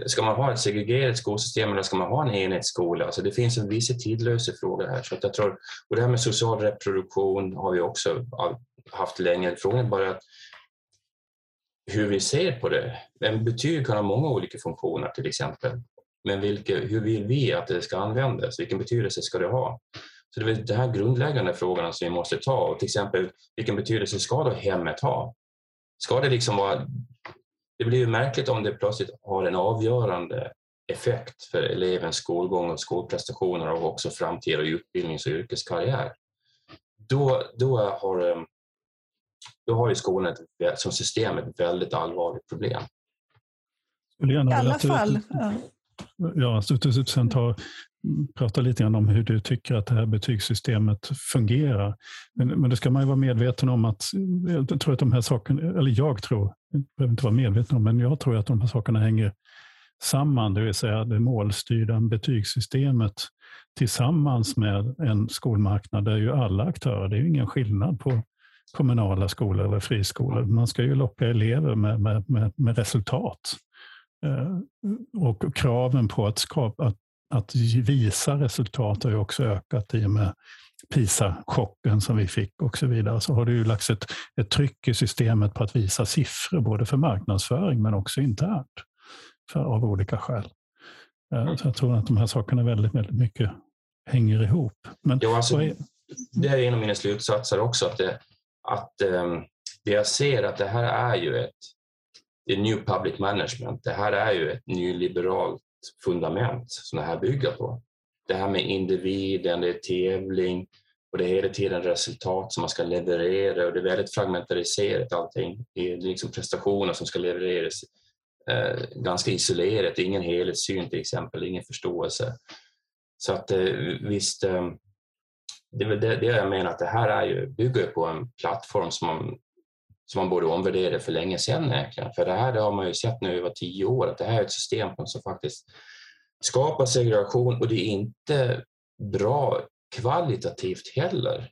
Ska man ha ett segregerat skolsystem eller ska man ha en enhetsskola? Alltså det finns en viss tidlös fråga här. Så jag tror, och det här med social reproduktion har vi också haft länge. Frågan är bara hur vi ser på det. En betyg kan ha många olika funktioner till exempel. Men vilka, hur vill vi att det ska användas? Vilken betydelse ska det ha? Så det är de här grundläggande frågorna som vi måste ta. Och till exempel, vilken betydelse ska då hemmet ha? Ska det liksom vara... Det blir ju märkligt om det plötsligt har en avgörande effekt för elevens skolgång och skolprestationer och också framtida utbildnings och yrkeskarriär. Då, då, har, eh, då har ju skolan ett, som system ett väldigt allvarligt problem. I alla fall. Ja ja, så du sen ta, prata lite grann om hur du tycker att det här betygssystemet fungerar. Men, men det ska man ju vara medveten om att, jag tror att de här sakerna, eller jag tror, jag behöver inte vara medveten om, men jag tror att de här sakerna hänger samman, det vill säga det målstyrda betygssystemet tillsammans med en skolmarknad där ju alla aktörer, det är ju ingen skillnad på kommunala skolor eller friskolor. Man ska ju locka elever med, med, med, med resultat. Eh, och kraven på att, skapa, att, att visa resultat har ju också ökat i och med PISA-chocken som vi fick och så vidare. Så har det ju lagts ett, ett tryck i systemet på att visa siffror, både för marknadsföring men också internt, för, av olika skäl. Eh, så jag tror att de här sakerna väldigt, väldigt mycket hänger ihop. Men, jo, alltså, är... Det är en av mina slutsatser också, att, det, att um, det jag ser att det här är ju ett det är New Public Management. Det här är ju ett nyliberalt fundament som det här bygger på. Det här med individen, det är tävling och det är hela tiden resultat som man ska leverera och det är väldigt fragmentariserat allting. Det är liksom prestationer som ska levereras eh, ganska isolerat, ingen helhetssyn till exempel, ingen förståelse. Så att eh, visst, eh, det är väl det, det jag menar att det här är ju, bygger på en plattform som man som man borde omvärdera för länge sedan egentligen. För det här det har man ju sett nu över tio år, att det här är ett system som faktiskt skapar segregation och det är inte bra kvalitativt heller.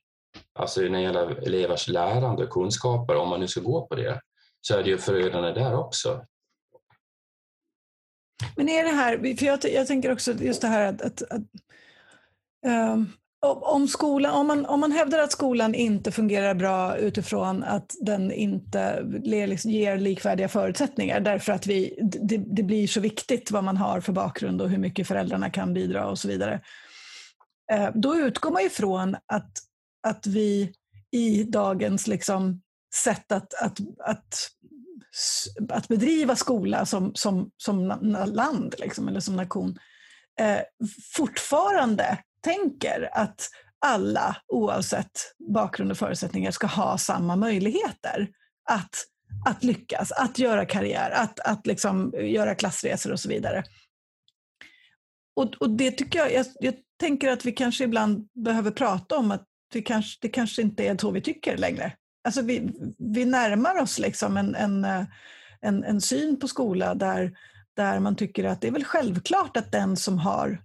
Alltså när det gäller elevers lärande och kunskaper, om man nu ska gå på det, så är det ju förödande där också. Men är det här, för jag, jag tänker också just det här att, att, att um, om, skolan, om, man, om man hävdar att skolan inte fungerar bra utifrån att den inte liksom, ger likvärdiga förutsättningar därför att vi, det, det, blir så viktigt vad man har för bakgrund och hur mycket föräldrarna kan bidra och så vidare. Eh, då utgår man ifrån att, att vi i dagens liksom sätt att, att, att, att bedriva skola som, som, som land liksom, eller som nation eh, fortfarande tänker att alla, oavsett bakgrund och förutsättningar, ska ha samma möjligheter att, att lyckas, att göra karriär, att, att liksom göra klassresor och så vidare. Och, och det tycker jag, jag, jag, tänker att vi kanske ibland behöver prata om att vi kanske, det kanske inte är så vi tycker längre. Alltså vi, vi närmar oss liksom en, en, en, en syn på skola där, där man tycker att det är väl självklart att den som har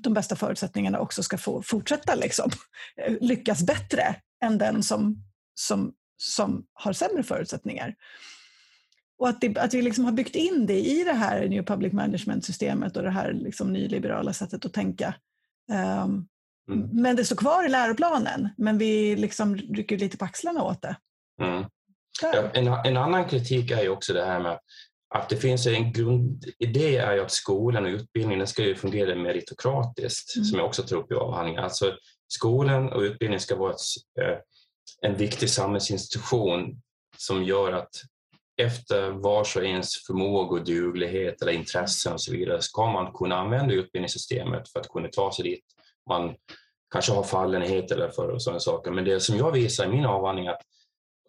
de bästa förutsättningarna också ska få fortsätta liksom, eh, lyckas bättre än den som, som, som har sämre förutsättningar. Och att, det, att vi liksom har byggt in det i det här New Public Management-systemet och det här liksom nyliberala sättet att tänka. Um, mm. Men det står kvar i läroplanen, men vi liksom rycker lite på axlarna åt det. Mm. Ja, en, en, annan kritik är ju också det här med att det finns en grundidé är ju att skolan och utbildningen ska ju fungera meritokratiskt, mm. som jag också tar upp i avhandlingen. Alltså, skolan och utbildningen ska vara ett, eh, en viktig samhällsinstitution som gör att efter vars och ens förmåga och duglighet eller intressen och så vidare ska man kunna använda utbildningssystemet för att kunna ta sig dit man kanske har fallenhet eller för och sådana saker. Men det som jag visar i min avhandling att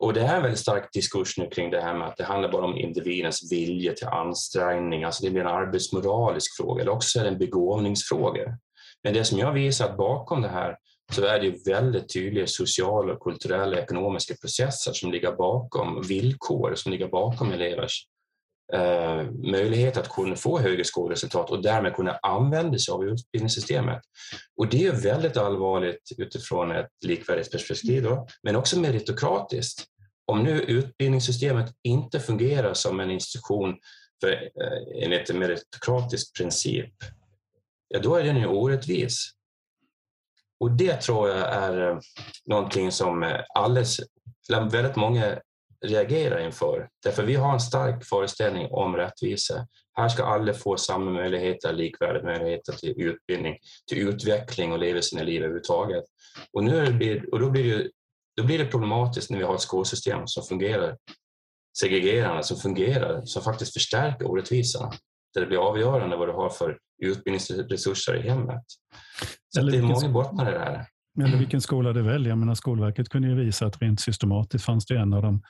och det är en väldigt stark diskurs nu kring det här med att det handlar bara om individens vilja till ansträngning, alltså det blir en arbetsmoralisk fråga, eller också är det en begåvningsfråga. Men det som jag visar att bakom det här så är det väldigt tydliga sociala, kulturella, ekonomiska processer som ligger bakom villkor, som ligger bakom elevers eh, möjlighet att kunna få högre skolresultat och därmed kunna använda sig av utbildningssystemet. Och det är väldigt allvarligt utifrån ett likvärdighetsperspektiv, då, men också meritokratiskt. Om nu utbildningssystemet inte fungerar som en institution för, eh, enligt en meritokratisk princip, ja, då är den ju orättvis. Och det tror jag är eh, någonting som eh, alldeles, väldigt många reagerar inför. Därför vi har en stark föreställning om rättvisa. Här ska alla få samma möjligheter, likvärdiga möjligheter till utbildning, till utveckling och leva sina liv överhuvudtaget. Och, nu blir, och då, blir det, då blir det problematiskt när vi har ett skolsystem som fungerar segregerande, som fungerar, som faktiskt förstärker orättvisorna. Där det blir avgörande vad du har för utbildningsresurser i hemmet. Så det är många bottnar i det här. Eller vilken skola du väljer. menar, Skolverket kunde ju visa att rent systematiskt fanns det en av de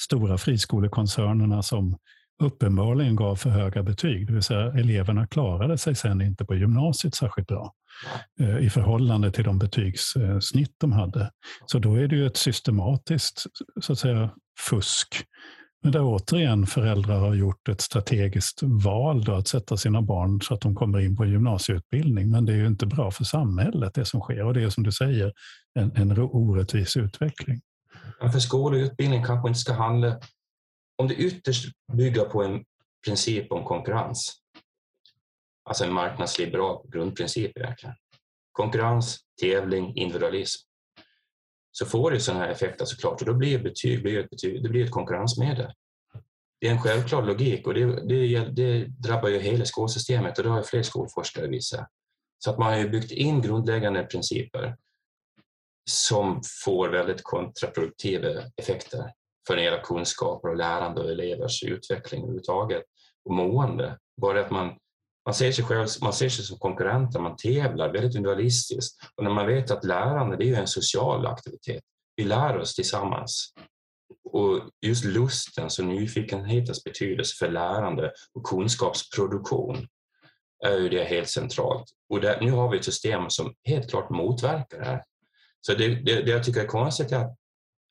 stora friskolekoncernerna som uppenbarligen gav för höga betyg. Det vill säga eleverna klarade sig sen inte på gymnasiet särskilt bra eh, i förhållande till de betygssnitt de hade. Så då är det ju ett systematiskt så att säga, fusk men där återigen föräldrar har gjort ett strategiskt val då, att sätta sina barn så att de kommer in på gymnasieutbildning. Men det är ju inte bra för samhället det som sker och det är som du säger en, en orättvis utveckling. Men för skola och utbildning kanske inte ska handla om det ytterst bygger på en princip om konkurrens. Alltså en marknadsliberal grundprincip egentligen. Konkurrens, tävling, individualism så får det sådana här effekter såklart och då blir betyg, blir ett betyg det blir ett konkurrensmedel. Det är en självklar logik och det, det, det drabbar ju hela skolsystemet och det har fler skolforskare visat. Så att man har byggt in grundläggande principer som får väldigt kontraproduktiva effekter för era kunskaper och lärande och elevers utveckling överhuvudtaget och mående. Bara att man man ser sig själv man ser sig som konkurrenter, man tävlar väldigt individualistiskt. Och när man vet att lärande det är en social aktivitet, vi lär oss tillsammans. Och just lustens och nyfikenhetens betydelse för lärande och kunskapsproduktion är ju det helt centralt. Och där, nu har vi ett system som helt klart motverkar det här. Så det, det, det jag tycker är konstigt är att,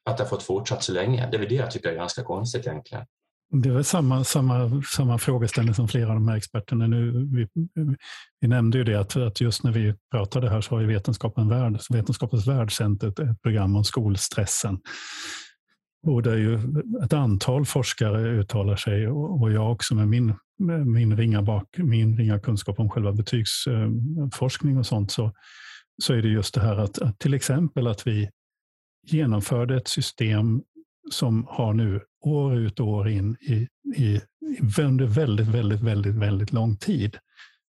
att det har fått fortsatt så länge. Det är det jag tycker är ganska konstigt egentligen. Det är samma, samma, samma frågeställning som flera av de här experterna nu. Vi, vi nämnde ju det att, att, just när vi pratade här så har ju Vetenskapen värld, Vetenskapens värld sänt ett, ett program om skolstressen. Och där ju ett antal forskare uttalar sig och jag också med min, min, ringa, bak, min ringa kunskap om själva betygsforskning och sånt så, så är det just det här att, att till exempel att vi genomförde ett system som har nu år ut och år in i, i, under väldigt, väldigt, väldigt, väldigt lång tid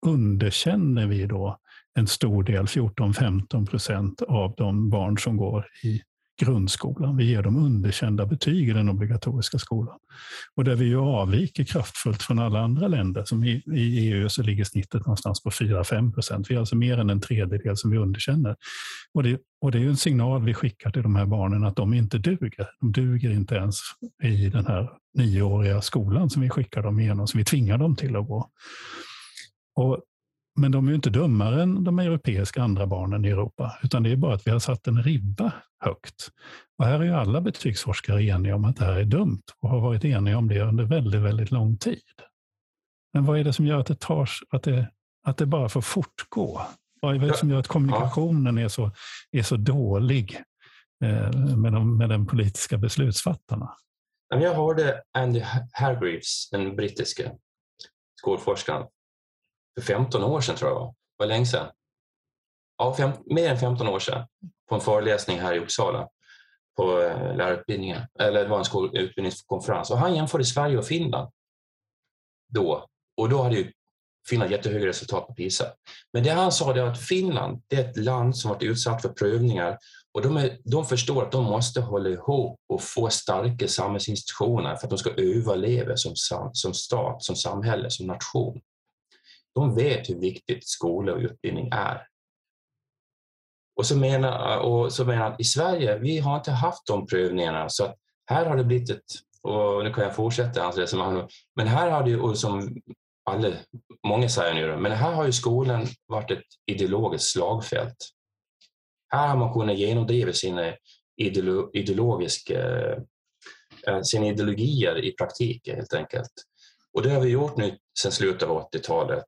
underkänner vi då en stor del, 14-15 procent av de barn som går i grundskolan. Vi ger dem underkända betyg i den obligatoriska skolan. Och där vi ju avviker kraftfullt från alla andra länder. Som i, i EU så ligger snittet någonstans på 4-5 procent. Vi är alltså mer än en tredjedel som vi underkänner. Och det, och det är en signal vi skickar till de här barnen att de inte duger. De duger inte ens i den här nioåriga skolan som vi skickar dem igenom, som vi tvingar dem till att gå. Och men de är ju inte dummare än de europeiska andra barnen i Europa, utan det är bara att vi har satt en ribba högt. Och här är ju alla betygsforskare eniga om att det här är dumt och har varit eniga om det under väldigt, väldigt lång tid. Men vad är det som gör att det, tar, att det, att det bara får fortgå? Vad är det som gör att kommunikationen är så, är så dålig eh, med, de, med den politiska beslutsfattarna? Jag hörde Andy Hargreaves, den brittiska skolforskaren, för 15 år sedan tror jag det var. var länge sedan. Ja, fem, mer än 15 år sedan på en föreläsning här i Uppsala på eh, lärarutbildningen, eller det var en skolutbildningskonferens och han jämförde Sverige och Finland då och då hade ju Finland jättehöga resultat på PISA. Men det han sa var att Finland det är ett land som varit utsatt för prövningar Och de, är, de förstår att de måste hålla ihop och få starka samhällsinstitutioner för att de ska överleva som, som stat, som samhälle, som nation. De vet hur viktigt skola och utbildning är. Och så menar, och så menar att i Sverige, vi har inte haft de prövningarna så att här har det blivit ett, och nu kan jag fortsätta alltså, hans resonemang, men här har det och som alla, många säger nu, men här har ju skolan varit ett ideologiskt slagfält. Här har man kunnat genomdriva sina ideologiska, eh, sina ideologier i praktiken helt enkelt. Och det har vi gjort nu sedan slutet av 80-talet.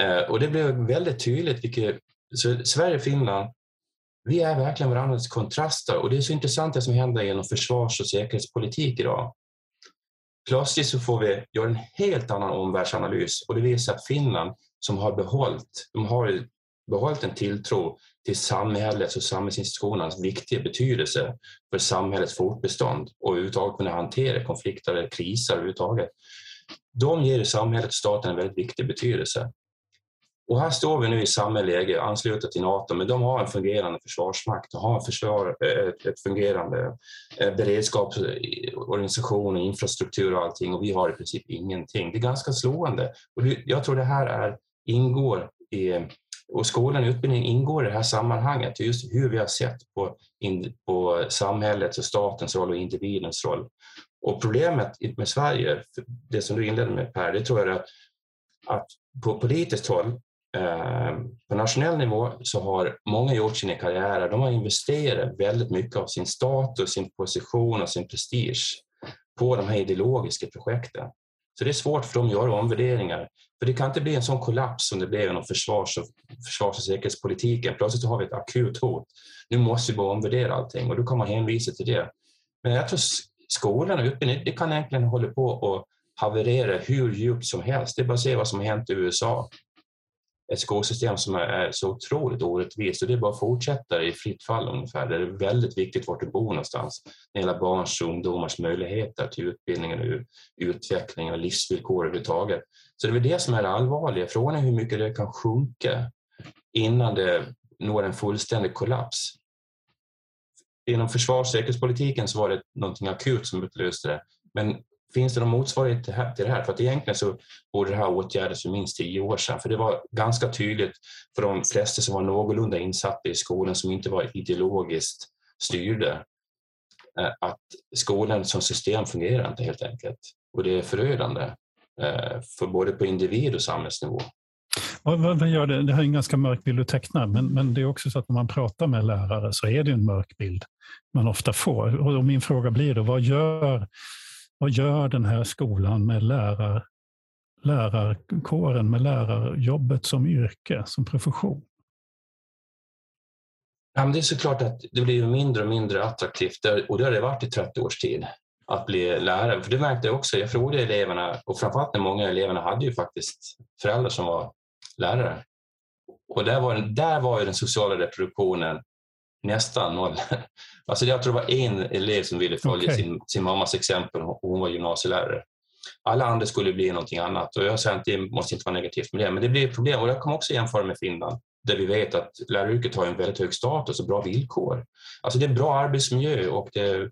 Eh, och det blev väldigt tydligt vilket så Sverige och Finland vi är verkligen varandras kontraster och det är så intressant det som händer genom försvars och säkerhetspolitik idag. Plötsligt så får vi göra en helt annan omvärldsanalys och det visar att Finland som har behållit, de har behållit en tilltro till samhällets och samhällsinstitutionernas viktiga betydelse för samhällets fortbestånd och överhuvudtaget kunna hantera konflikter eller kriser överhuvudtaget. De ger samhället och staten en väldigt viktig betydelse. Och här står vi nu i samma läge, anslutna till Nato, men de har en fungerande försvarsmakt, de har en försvar, eh, ett, ett fungerande eh, beredskapsorganisation beredskapsorganisation, infrastruktur och allting och vi har i princip ingenting. Det är ganska slående. Och jag tror det här är, ingår i, och skolan och utbildningen ingår i det här sammanhanget, just hur vi har sett på, in, på samhällets och statens roll och individens roll. Och problemet med Sverige, det som du inledde med Per, det tror jag är att, att på politiskt håll Eh, på nationell nivå så har många gjort sina karriärer, de har investerat väldigt mycket av sin status, sin position och sin prestige på de här ideologiska projekten. Så det är svårt för dem att göra omvärderingar. För det kan inte bli en sån kollaps som det blev inom försvars och, försvars och säkerhetspolitiken. Plötsligt har vi ett akut hot. Nu måste vi börja omvärdera allting och då kan man hänvisa till det. Men jag tror skolan och utbildning, det kan egentligen hålla på att haverera hur djupt som helst. Det är bara att se vad som har hänt i USA ett skolsystem som är så otroligt orättvist och det är bara att fortsätta i fritt fall ungefär. Det är väldigt viktigt vart du bor någonstans när det gäller barns och ungdomars möjligheter till utbildning och utveckling och livsvillkor överhuvudtaget. Så det är väl det som är det allvarliga. Frågan är hur mycket det kan sjunka innan det når en fullständig kollaps. Inom försvars och säkerhetspolitiken så var det någonting akut som utlöste det. Men Finns det någon motsvarighet till det här? För att egentligen så borde det här åtgärdas för minst tio år sedan. För det var ganska tydligt för de flesta som var någorlunda insatta i skolan som inte var ideologiskt styrda eh, att skolan som system fungerar inte helt enkelt. Och det är förödande eh, för både på individ och samhällsnivå. Vad gör det? det här är en ganska mörk bild du tecknar, men, men det är också så att när man pratar med lärare så är det en mörk bild man ofta får. Och min fråga blir då, vad gör vad gör den här skolan med lärar, lärarkåren, med lärarjobbet som yrke, som profession? Ja, men det är såklart att det blir mindre och mindre attraktivt, och det har det varit i 30 års tid, att bli lärare. För det märkte jag också, jag frågade eleverna, och framförallt när många av eleverna hade ju faktiskt föräldrar som var lärare. Och där var, där var ju den sociala reproduktionen nästan noll. Alltså jag tror det var en elev som ville följa okay. sin, sin mammas exempel och hon var gymnasielärare. Alla andra skulle bli någonting annat och jag säger att det måste inte vara negativt med det, men det blir ett problem och jag kommer också jämföra med Finland där vi vet att läraryrket har en väldigt hög status och bra villkor. Alltså det är bra arbetsmiljö och det,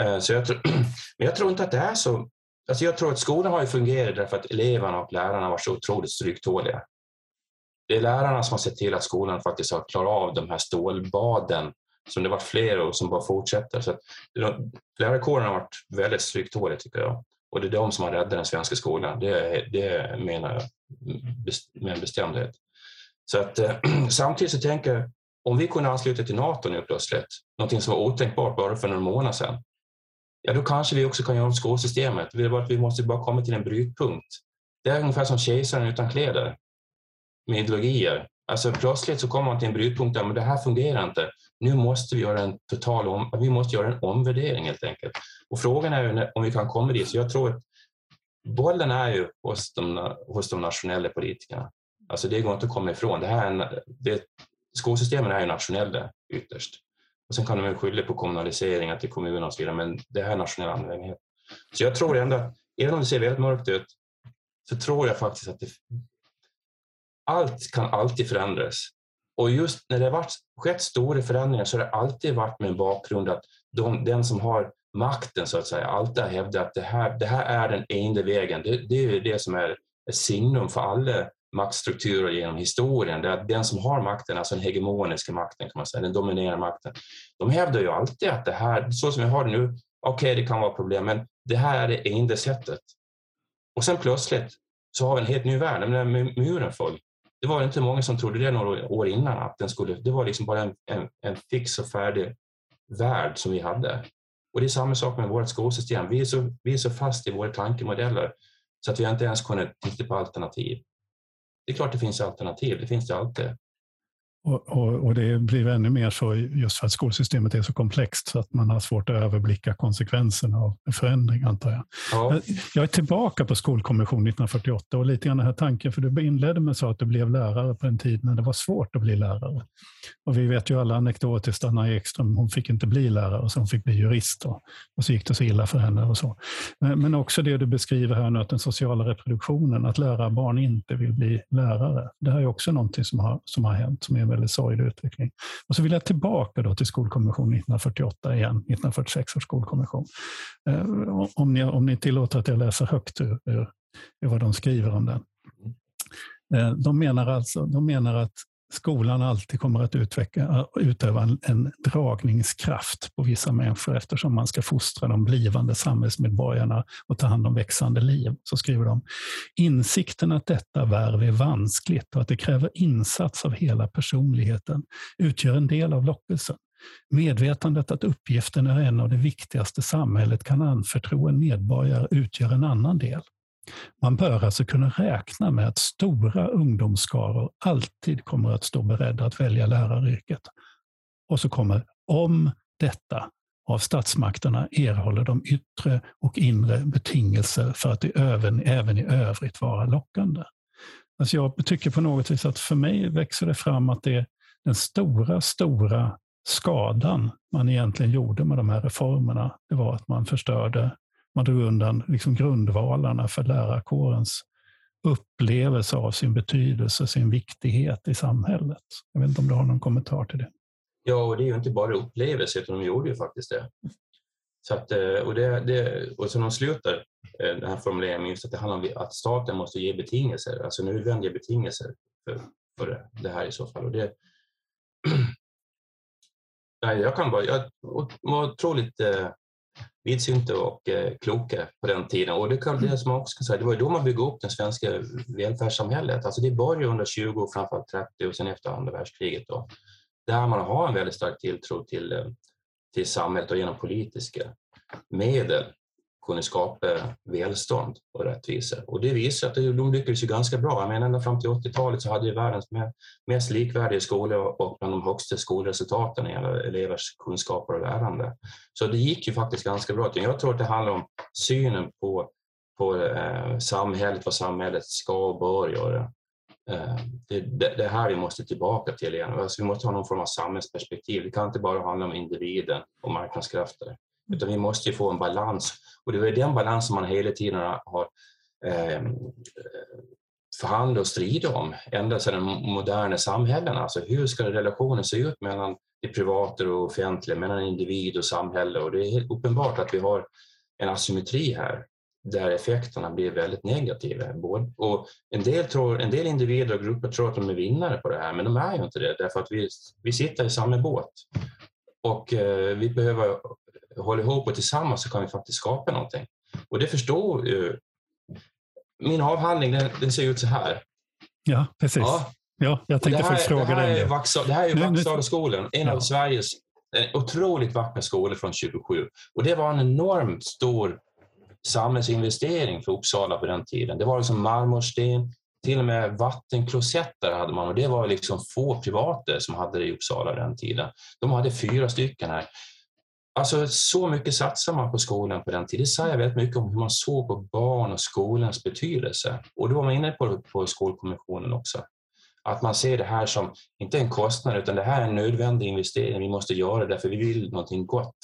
eh, så jag tror, men jag tror inte att det är så. Alltså jag tror att skolan har fungerat därför att eleverna och lärarna var så otroligt stryktåliga. Det är lärarna som har sett till att skolan faktiskt har klarat av de här stålbaden som det varit fler och som bara fortsätter. Så att, lärarkåren har varit väldigt stryktålig tycker jag. Och det är de som har räddat den svenska skolan. Det, det menar jag med en bestämdhet. Så att, eh, samtidigt så tänker jag, om vi kunde ansluta till NATO nu plötsligt, någonting som var otänkbart bara för några månader sedan, ja då kanske vi också kan göra om skolsystemet. Vi måste bara komma till en brytpunkt. Det är ungefär som kejsaren utan kläder med ideologier. Alltså plötsligt så kommer man till en brytpunkt där men det här fungerar inte. Nu måste vi göra en total om, vi måste göra en omvärdering helt enkelt. Och frågan är ju om vi kan komma dit. Så jag tror att bollen är ju hos de, hos de nationella politikerna. Alltså det går inte att komma ifrån. Det här en, det, skolsystemen är ju nationella ytterst. Och sen kan de skylla på kommunaliseringar till kommunerna och så vidare, men det här är nationell angelägenhet. Så jag tror ändå att, även om det ser väldigt mörkt ut, så tror jag faktiskt att det, allt kan alltid förändras. Och just när det har skett stora förändringar så har det alltid varit med en bakgrund att de, den som har makten så att säga alltid har hävdat att det här, det här är den enda vägen. Det, det är det som är ett signum för alla maktstrukturer genom historien. Det är att den som har makten, alltså den hegemoniska makten, kan man säga, den dominerande makten, de hävdar ju alltid att det här, så som vi har det nu, okej, okay, det kan vara problem, men det här är det enda sättet. Och sen plötsligt så har vi en helt ny värld. När muren föll, det var inte många som trodde det några år innan, att den skulle, det var liksom bara en, en, en fix och färdig värld som vi hade. Och det är samma sak med vårt skolsystem. Vi är så, vi är så fast i våra tankemodeller så att vi inte ens kunnat titta på alternativ. Det är klart det finns alternativ, det finns det alltid. Och, och, och, det blir ännu mer så just för att skolsystemet är så komplext så att man har svårt att överblicka konsekvenserna av förändring antar jag. Ja. Jag är tillbaka på skolkommission 1948 och lite grann den här tanken, för du inledde med säga att du blev lärare på en tid när det var svårt att bli lärare. Och vi vet ju alla anekdotiskt Anna Ekström, hon fick inte bli lärare så hon fick bli jurist och, och så gick det så illa för henne och så. Men, men också det du beskriver här nu, att den sociala reproduktionen, att lärarbarn inte vill bli lärare. Det här är också någonting som har, som har hänt, som är väldigt sorglig utveckling. Och så vill jag tillbaka då till skolkonventionen 1948 igen, 1946 års skolkonvention. Eh, om, ni, om ni tillåter att jag läser högt ur, ur, vad de skriver om den. Eh, de menar, alltså, de menar att skolan alltid kommer att utveckla, utöva en, en dragningskraft på vissa människor eftersom man ska fostra de blivande samhällsmedborgarna och ta hand om växande liv. Så skriver de. Insikten att detta värv är vanskligt och att det kräver insats av hela personligheten utgör en del av lockelsen. Medvetandet att uppgiften är en av de viktigaste samhället kan anförtro en medborgare utgör en annan del. Man bör alltså kunna räkna med att stora ungdomsskaror alltid kommer att stå beredda att välja läraryrket. Och så kommer om detta av statsmakterna erhåller de yttre och inre betingelser för att det även, även i övrigt vara lockande. Alltså jag tycker på något vis att för mig växer det fram att det är den stora, stora skadan man egentligen gjorde med de här reformerna, det var att man förstörde man drog undan liksom grundvalarna för lärarkårens upplevelse av sin betydelse, sin viktighet i samhället. Jag vet inte om du har någon kommentar till det? Ja, och det är ju inte bara upplevelse, utan de gjorde ju faktiskt det. Så att, eh, och, det, det, och så de slutar eh, den här formuleringen just att det handlar om att staten måste ge betingelser, alltså nödvändiga betingelser för, för det här i så fall. Och det, nej, jag kan bara, jag var otroligt eh, vidsynta och eh, kloka på den tiden. Och det kan det som man också kan säga, det var då man byggde upp det svenska välfärdssamhället. Alltså det började under 20 och framförallt 30 och sen efter andra världskriget. Då, där man har en väldigt stark tilltro till, eh, till samhället och genom politiska medel kunde skapa eh, välstånd och rättvisa. Och det visar att de lyckades ju ganska bra. Jag menar, ända fram till 80-talet så hade vi världens mest likvärdiga skolor och bland de högsta skolresultaten när det gäller elevers kunskaper och lärande. Så det gick ju faktiskt ganska bra. Jag tror att det handlar om synen på, på eh, samhället, vad samhället ska och bör göra. Eh, det, det, det här vi måste tillbaka till igen. Alltså vi måste ha någon form av samhällsperspektiv. Det kan inte bara handla om individen och marknadskrafter. Utan vi måste få en balans. Och det är den balansen man hela tiden har eh, förhandlat och stridit om ända sedan de moderna samhällena. Alltså hur ska relationen se ut mellan det privata och offentliga, mellan individ och samhälle? Och det är helt uppenbart att vi har en asymmetri här där effekterna blir väldigt negativa. Och en, del tror, en del individer och grupper tror att de är vinnare på det här, men de är ju inte det därför att vi, vi sitter i samma båt. Och eh, vi behöver håller ihop och tillsammans så kan vi faktiskt skapa någonting. Och det förstår ju... Min avhandling den, den ser ut så här. Ja, precis. Ja. Ja, jag tänkte här, faktiskt fråga dig. Det här är Vaxhalaskolan, en ja. av Sveriges otroligt vackra skolor från 27. Och det var en enormt stor samhällsinvestering för Uppsala på den tiden. Det var liksom marmorsten, till och med vattenklosetter hade man och det var liksom få privata som hade det i Uppsala den tiden. De hade fyra stycken här. Alltså så mycket satsar man på skolan på den tiden. Det säger väldigt mycket om hur man såg på barn och skolans betydelse. Och då var man inne på, på skolkommissionen också. Att man ser det här som, inte en kostnad, utan det här är en nödvändig investering vi måste göra det därför vi vill någonting gott.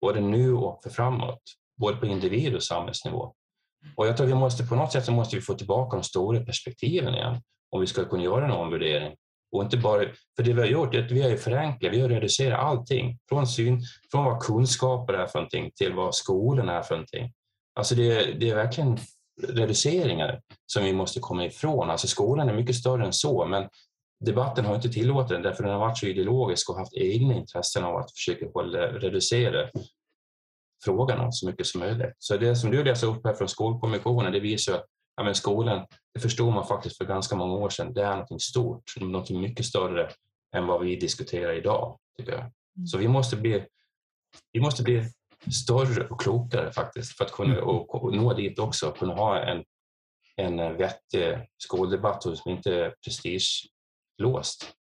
Både nu och för framåt. Både på individ och samhällsnivå. Och jag tror vi måste på något sätt så måste vi få tillbaka de stora perspektiven igen om vi ska kunna göra en omvärdering och inte bara, för det vi har gjort är att vi har förenklat, vi har reducerat allting. Från, syn, från vad kunskaper är för någonting till vad skolan är för någonting. Alltså det, det är verkligen reduceringar som vi måste komma ifrån. Alltså skolan är mycket större än så, men debatten har inte tillåtit den därför den har varit så ideologisk och haft egna intressen av att försöka hålla, reducera frågan så mycket som möjligt. Så det som du läser upp här från Skolkommissionen, det visar att ja, men skolan, det förstod man faktiskt för ganska många år sedan, det är något stort, något mycket större än vad vi diskuterar idag. Tycker jag. Mm. Så vi måste bli, vi måste bli större och klokare faktiskt för att kunna mm. och, och nå dit också, kunna ha en, en vettig skoldebatt som inte är prestigelåst.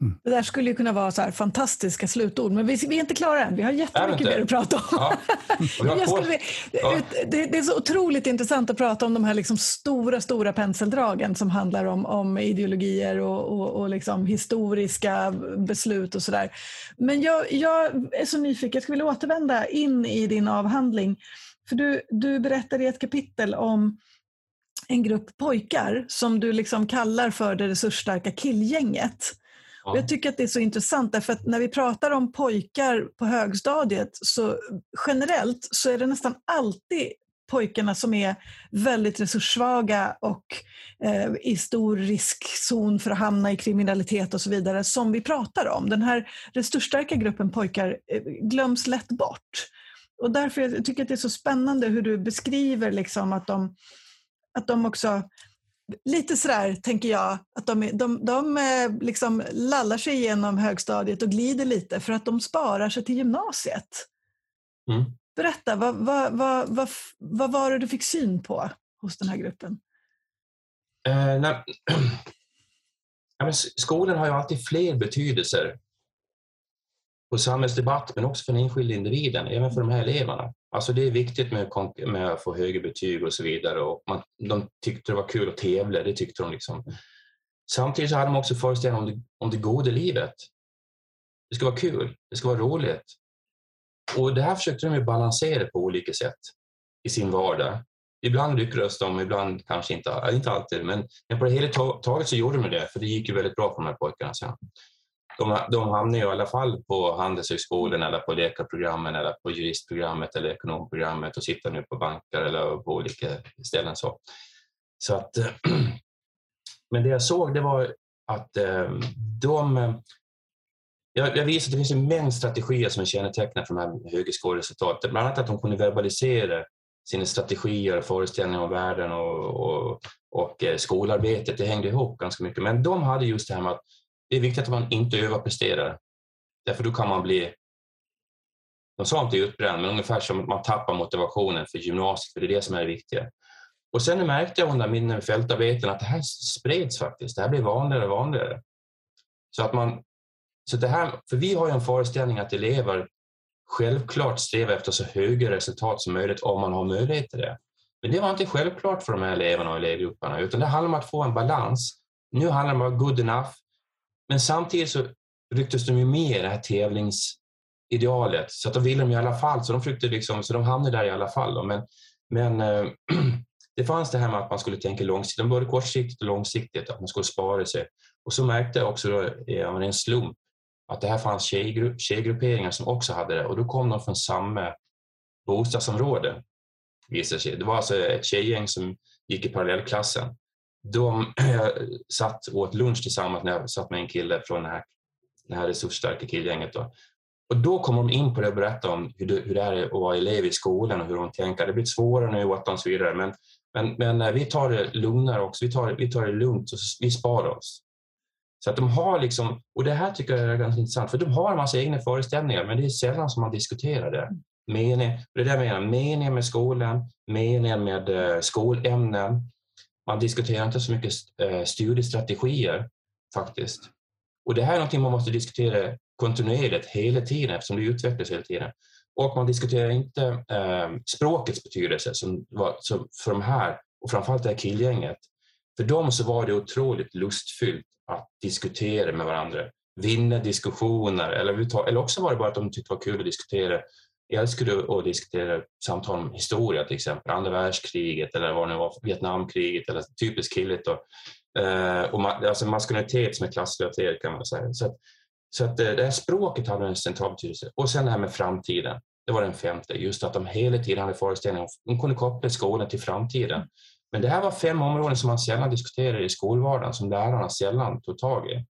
Mm. Det där skulle ju kunna vara så fantastiska slutord, men vi, vi, är inte klara än. Vi har jättemycket mer att prata om. Ja. skulle, ja. det, det, är så otroligt intressant att prata om de här liksom stora, stora penseldragen som handlar om, om ideologier och, och, och liksom historiska beslut och sådär. Men jag, jag är så nyfiken, jag skulle vilja återvända in i din avhandling. För du, du berättar i ett kapitel om en grupp pojkar som du liksom kallar för det resursstarka killgänget. Ja. Jag tycker att det är så intressant därför att när vi pratar om pojkar på högstadiet så generellt så är det nästan alltid pojkarna som är väldigt resurssvaga och eh, i stor riskzon för att hamna i kriminalitet och så vidare som vi pratar om. Den här resursstarka gruppen pojkar eh, glöms lätt bort. Och därför jag tycker jag att det är så spännande hur du beskriver liksom att, de, att de också lite sådär, tänker jag, att de, de, de eh, liksom lallar sig igenom högstadiet och glider lite för att de sparar sig till gymnasiet. Mm. Berätta, vad, vad, vad, vad, vad var det du fick syn på hos den här gruppen? Eh, nej, ja, skolan har ju alltid fler betydelser på samhällsdebatt men också för den enskilda individen, även för de här eleverna. Alltså det är viktigt med, med att få högre betyg och så vidare och man, de tyckte det var kul att tävla, det tyckte de. Liksom. Samtidigt så hade de också föreställningar om det, om det goda livet. Det ska vara kul, det ska vara roligt. Och det här försökte de ju balansera på olika sätt i sin vardag. Ibland lyckades de, ibland kanske inte, inte alltid, men, men på det hela taget så gjorde de det, för det gick ju väldigt bra för de här pojkarna sen de, de hamnar ju i alla fall på Handelshögskolan eller på läkarprogrammen eller på juristprogrammet eller ekonomprogrammet och sitter nu på banker eller på olika ställen. Så, så att, men det jag såg det var att ehm, de jag, jag visade att det finns en mängd strategier som är kännetecknande för de här högskoleresultaten. Bland annat att de kunde verbalisera sina strategier, och föreställningar om världen och, och, och eh, skolarbetet. Det hängde ihop ganska mycket. Men de hade just det här med att det är viktigt att man inte överpresterar. Därför då kan man bli, de sa inte utbränd, men ungefär som att man tappar motivationen för gymnasiet, för det är det som är det viktiga. Och sen märkte jag under mina fältarbeten att det här spreds faktiskt. Det här blev vanligare och vanligare. Så att man, så det här, för vi har ju en föreställning att elever självklart strävar efter så höga resultat som möjligt om man har möjlighet till det. Men det var inte självklart för de här eleverna och elevgrupperna, utan det handlar om att få en balans. Nu handlar det om att vara good enough, men samtidigt så rycktes de ju med i det här tävlingsidealet så att de ville de i alla fall, så de, försökte liksom, så de hamnade där i alla fall. Men, men äh, det fanns det här med att man skulle tänka långsiktigt, både kortsiktigt och långsiktigt, att man skulle spara sig. Och så märkte jag också då, eh, en slump att det här fanns tjejgrupp, tjejgrupperingar som också hade det och då kom de från samma bostadsområde. Visade sig. Det var alltså ett tjejgäng som gick i parallellklassen de eh, satt och åt lunch tillsammans när jag satt med en kille från det här, det här resursstarka killgänget. Då. Och då kom de in på det och berättade om hur det, hur det är att vara elev i skolan och hur de tänker. Det blir svårare nu åt dem och så vidare, men, men, men eh, vi tar det lugnare också. Vi tar, vi tar det lugnt och vi sparar oss. Så att de har liksom, och det här tycker jag är ganska intressant, för de har en massa egna föreställningar, men det är sällan som man diskuterar det. Mening, det är det jag menar, meningen med skolan, meningen med eh, skolämnen, man diskuterar inte så mycket eh, studiestrategier faktiskt. Och det här är någonting man måste diskutera kontinuerligt hela tiden eftersom det utvecklas hela tiden. Och man diskuterar inte eh, språkets betydelse som, var, som för de här och framförallt det här killgänget. För dem så var det otroligt lustfyllt att diskutera med varandra, vinna diskussioner eller, eller också var det bara att de tyckte det var kul att diskutera jag älskade att diskutera samtal om historia, till exempel andra världskriget eller vad det nu var, Vietnamkriget eller typiskt killigt. Eh, och och ma alltså maskulinitet som är klassrelaterat kan man säga. Så att, så att eh, det här språket hade en central betydelse. Och sen det här med framtiden. Det var den femte, just att de hela tiden hade föreställningar. De kunde koppla skolan till framtiden. Men det här var fem områden som man sällan diskuterade i skolvardagen, som lärarna sällan tog tag i.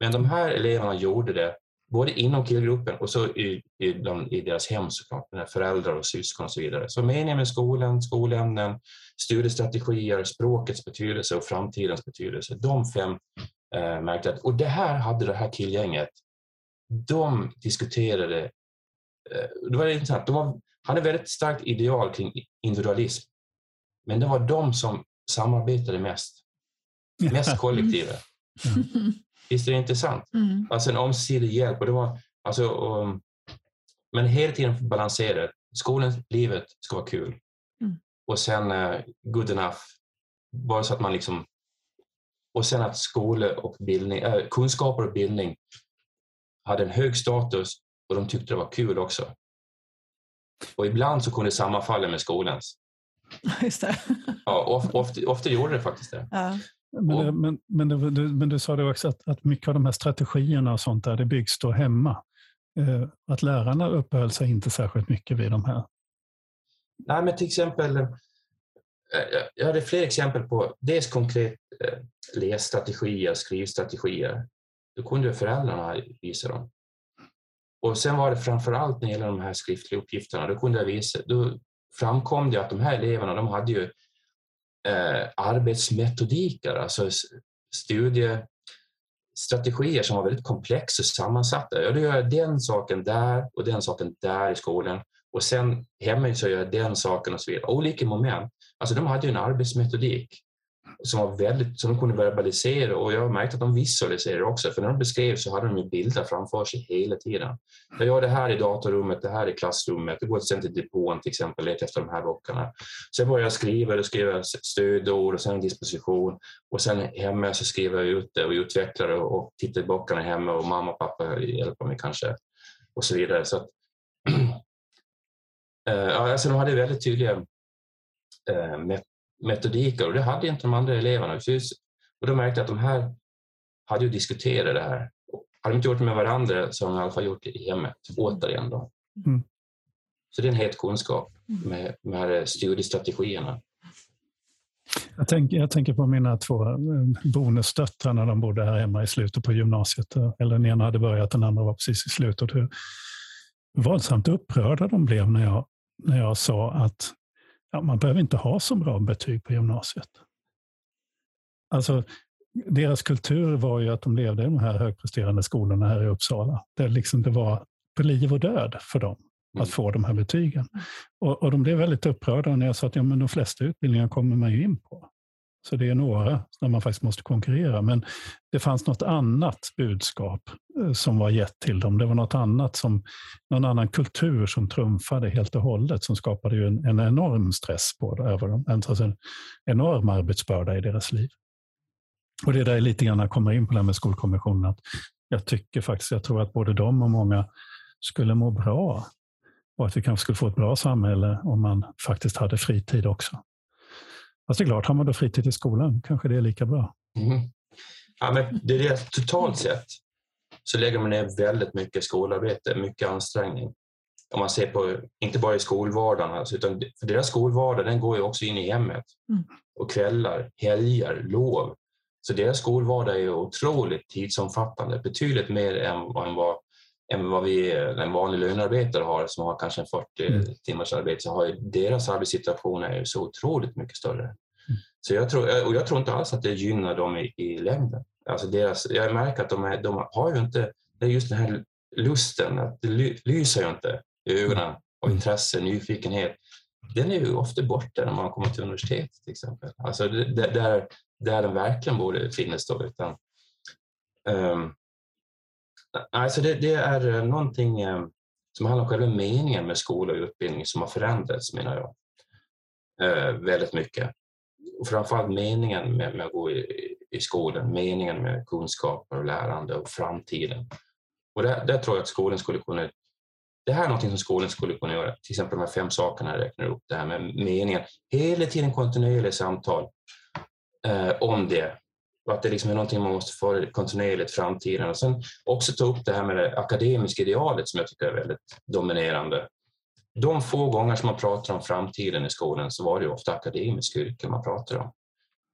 Men de här eleverna gjorde det både inom killgruppen och så i, i, de, i deras hem såklart, med föräldrar och syskon och så vidare. Så meningen med skolan, skolämnen, studiestrategier, språkets betydelse och framtidens betydelse, de fem eh, märkte att, och det här hade det här killgänget, de diskuterade, eh, det var intressant, de var, hade väldigt starkt ideal kring individualism, men det var de som samarbetade mest, mest kollektivet. Mm. Visst är det intressant? Mm. Alltså en ömsesidig hjälp. Och det var, alltså, och, men hela tiden balansera. Skolan, livet ska vara kul. Mm. Och sen uh, good enough. Bara så att man liksom... Och sen att skola och bildning, äh, kunskaper och bildning hade en hög status och de tyckte det var kul också. Och ibland så kunde det sammanfalla med skolans. Just det. Ja, ofta, ofta, ofta gjorde det faktiskt det. Ja. Men, och, men, men, du, men du sa det också att, att mycket av de här strategierna och sånt där, det byggs då hemma. Eh, att lärarna uppehöll sig inte särskilt mycket vid de här. Nej, men till exempel, eh, jag hade fler exempel på dels konkret eh, lässtrategier, skrivstrategier. Då kunde föräldrarna visa dem. Och sen var det framför allt när det gäller de här skriftliga uppgifterna, då kunde jag visa, då framkom det att de här eleverna, de hade ju eh, arbetsmetodiker, alltså studiestrategier som var väldigt komplexa och sammansatta. Ja, då gör jag den saken där och den saken där i skolan och sen hemma så gör jag den saken och så vidare. Olika moment. Alltså de hade ju en arbetsmetodik som var väldigt, som de kunde verbalisera och jag märkte att de visualiserade också för när de beskrev så hade de ju bilder framför sig hela tiden. Jag gör det här i datorrummet, det här i klassrummet, det går sen till depån till exempel, leta efter de här böckerna. Sen börjar jag skriva, då skriver jag stödord och sen disposition och sen hemma så skriver jag ut det och utvecklar det och tittar i böckerna hemma och mamma och pappa hjälper mig kanske och så vidare. Så att, äh, alltså de hade väldigt tydliga äh, metodiker och det hade inte de andra eleverna. Och då märkte jag att de här hade ju diskuterat det här. Hade de inte gjort det med varandra så har de i alla fall gjort det i hemmet, återigen. Då. Mm. Så det är en het kunskap mm. med de här studiestrategierna. Jag tänker, jag tänker på mina två eh, bonusdöttrar när de bodde här hemma i slutet på gymnasiet. Eller den ena hade börjat, den andra var precis i slutet. Hur våldsamt upprörda de blev när jag, när jag sa att ja, man behöver inte ha så bra betyg på gymnasiet. Alltså, deras kultur var ju att de levde i de här högpresterande skolorna här i Uppsala. Där liksom det var på liv och död för dem att mm. få de här betygen. Och, och de blev väldigt upprörda när jag sa att ja, men de flesta utbildningar kommer man ju in på. Så det är några där man faktiskt måste konkurrera. Men det fanns något annat budskap eh, som var gett till dem. Det var något annat som, någon annan kultur som trumfade helt och hållet som skapade ju en, en enorm stress på över dem. Alltså en enorm arbetsbörda i deras liv. Och det är där lite grann kommer in på det här med Skolkommissionen. Att jag tycker faktiskt, jag tror att både de och många skulle må bra och att vi kanske skulle få ett bra samhälle om man faktiskt hade fritid också. Fast det är klart, har man då fritid i skolan kanske det är lika bra. Mm. Ja, men det är det, totalt sett så lägger man ner väldigt mycket skolarbete, mycket ansträngning. Om man ser på, inte bara i skolvardagen, alltså, utan för deras skolvardag den går ju också in i hemmet. Mm. Och kvällar, helger, lov. Så deras skolvardag är otroligt tidsomfattande, betydligt mer än vad, än vad vi, en vanlig lönearbetare har som har kanske en 40 mm. timmars arbete så har ju deras arbetssituation är så otroligt mycket större. Mm. Så jag tror, och jag tror inte alls att det gynnar dem i, i längden. Alltså deras, jag märker att de, är, de har ju inte, det är just den här lusten, att det lyser ju inte i ögonen av mm. intresse, nyfikenhet. Den är ju ofta borta när man kommer till universitetet till exempel. Alltså det, där, där den verkligen borde finnas då. Utan, um, Alltså det, det, är eh, någonting eh, som handlar om själva meningen med skola och utbildning som har förändrats, menar jag. Eh, väldigt mycket. Och framförallt meningen med, med att gå i, i skolan, meningen med kunskaper och lärande och framtiden. Och där, där tror jag att skolan skulle kunna det här är något som skolan skulle kunna göra, till exempel de här fem sakerna jag räknar upp, det här med meningen. Hela tiden kontinuerliga samtal eh, om det och att det liksom är någonting man måste följa kontinuerligt i framtiden. Och sen också ta upp det här med det akademiska idealet som jag tycker är väldigt dominerande. De få gånger som man pratar om framtiden i skolan så var det ofta akademiska yrken man pratade om.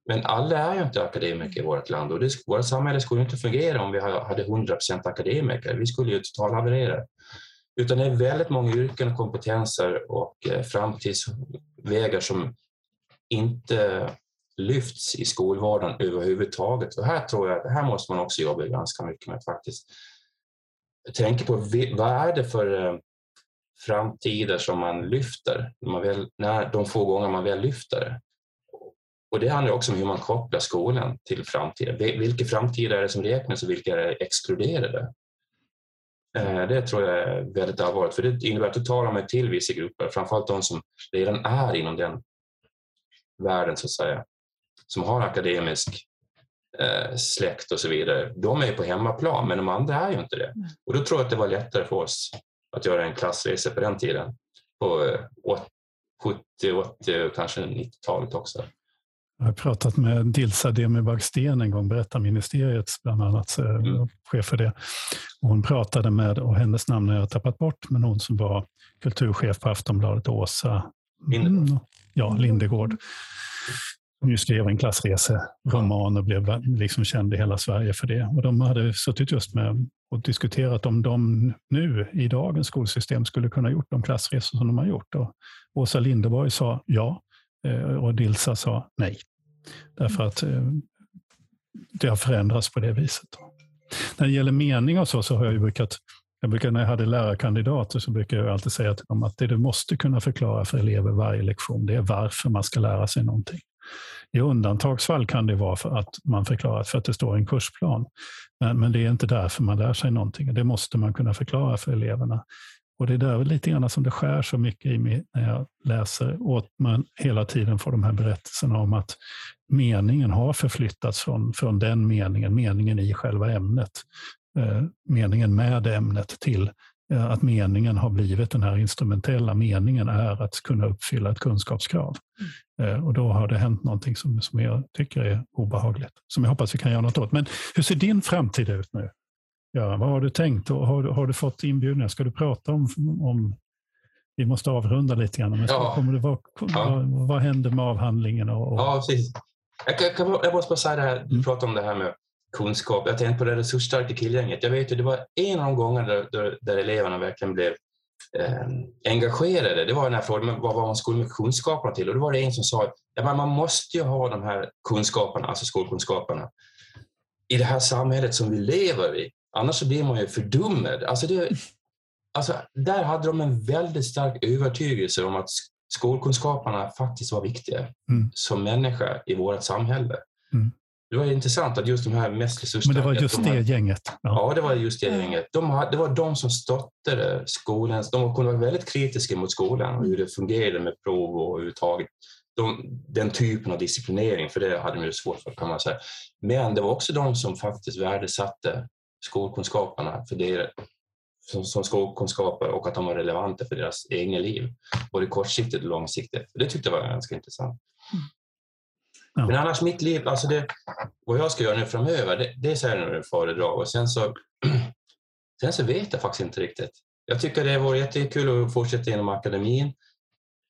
Men alla är ju inte akademiker i vårt land och det, vårt samhälle skulle inte fungera om vi hade 100 procent akademiker. Vi skulle ju totalhaverera. Utan det är väldigt många yrken och kompetenser och eh, framtidsvägar som inte lyfts i skolvardagen överhuvudtaget. Och här tror jag att här måste man också jobba ganska mycket med faktiskt tänka på vad är det för eh, framtider som man lyfter när, man väl, när de få gånger man väl lyfter det. Och det handlar också om hur man kopplar skolan till framtiden. Vilka framtider är det som räknas och vilka är exkluderade? Eh, det tror jag är väldigt allvarligt, för det innebär att du talar med till vissa grupper, framförallt de som redan är inom den världen, så att säga, som har akademisk eh, släkt och så vidare. De är ju på hemmaplan, men de andra är ju inte det. Mm. Och då tror jag att det var lättare för oss att göra en klassresa på den tiden, på 70, 80 och kanske 90-talet också. Jag har pratat med Dilsa Demibag-Sten en gång, Berättarministeriets bland annat, eh, mm. chef för det. Och hon pratade med, och hennes namn har jag tappat bort, men hon som var kulturchef på Aftonbladet, Åsa Lindegård. Mm, ja, Lindegård. Hon ju skrev en klassreseroman och blev liksom känd i hela Sverige för det. Och de hade suttit just med och diskuterat om de nu i dagens skolsystem skulle kunna gjort de klassresor som de har gjort. Och Åsa Linderborg sa ja eh, och Dilsa sa nej. Därför att eh, det har förändrats på det viset. När det gäller mening och så, så har jag ju brukat jag brukar, när jag hade lärarkandidater så brukar jag alltid säga till dem att det du måste kunna förklara för elever varje lektion, det är varför man ska lära sig någonting. I undantagsfall kan det vara för att man förklarar för att det står i en kursplan. Men, men det är inte därför man lär sig någonting. Det måste man kunna förklara för eleverna. Och det är där lite grann som det skär så mycket i mig när jag läser och man hela tiden får de här berättelserna om att meningen har förflyttats från, från den meningen, meningen i själva ämnet, eh, meningen med ämnet till att meningen har blivit den här instrumentella meningen är att kunna uppfylla ett kunskapskrav. Mm. Eh, och då har det hänt någonting som, som jag tycker är obehagligt, som jag hoppas vi kan göra något åt. Men hur ser din framtid ut nu? Ja, vad har du tänkt och har, har du fått inbjudningar? Ska du prata om, om vi måste avrunda lite grann. Men ja. kommer det vara, ja. vad, vad händer med avhandlingen? Och, och... Ja, precis. Jag, kan, jag måste bara säga det här, du mm. pratade om det här med kunskap. Jag tänkte på det resursstarka tillgänget. Jag vet ju, det var en av de gånger där, där, där eleverna verkligen blev eh, engagerade. Det var den här frågan, vad var man skulle med kunskaperna till? Och då var det en som sa att ja, man måste ju ha de här kunskaperna, alltså skolkunskaperna, i det här samhället som vi lever i. Annars så blir man ju fördummad. Alltså det, alltså där hade de en väldigt stark övertygelse om att skolkunskaperna faktiskt var viktiga mm. som människa i vårt samhälle. Mm. Det var intressant att just de här mest resursstarka... Men det var just de det gänget? Ja. ja. det var just det gänget. De hade, det var de som stöttade skolan. De kunde vara väldigt kritiska mot skolan och hur det fungerade med prov och överhuvudtaget. De, den typen av disciplinering, för det hade de ju svårt för kan man säga. Men det var också de som faktiskt värdesatte skolkunskaperna för det, som, som skolkunskaper och att de var relevanta för deras egna liv, både kortsiktigt och långsiktigt. Det tyckte jag var ganska intressant. Ja. Men annars mitt liv, alltså det, vad jag ska göra nu framöver, det, det är jag nu föredrag och sen så, sen så vet jag faktiskt inte riktigt. Jag tycker det vore jättekul att fortsätta inom akademin.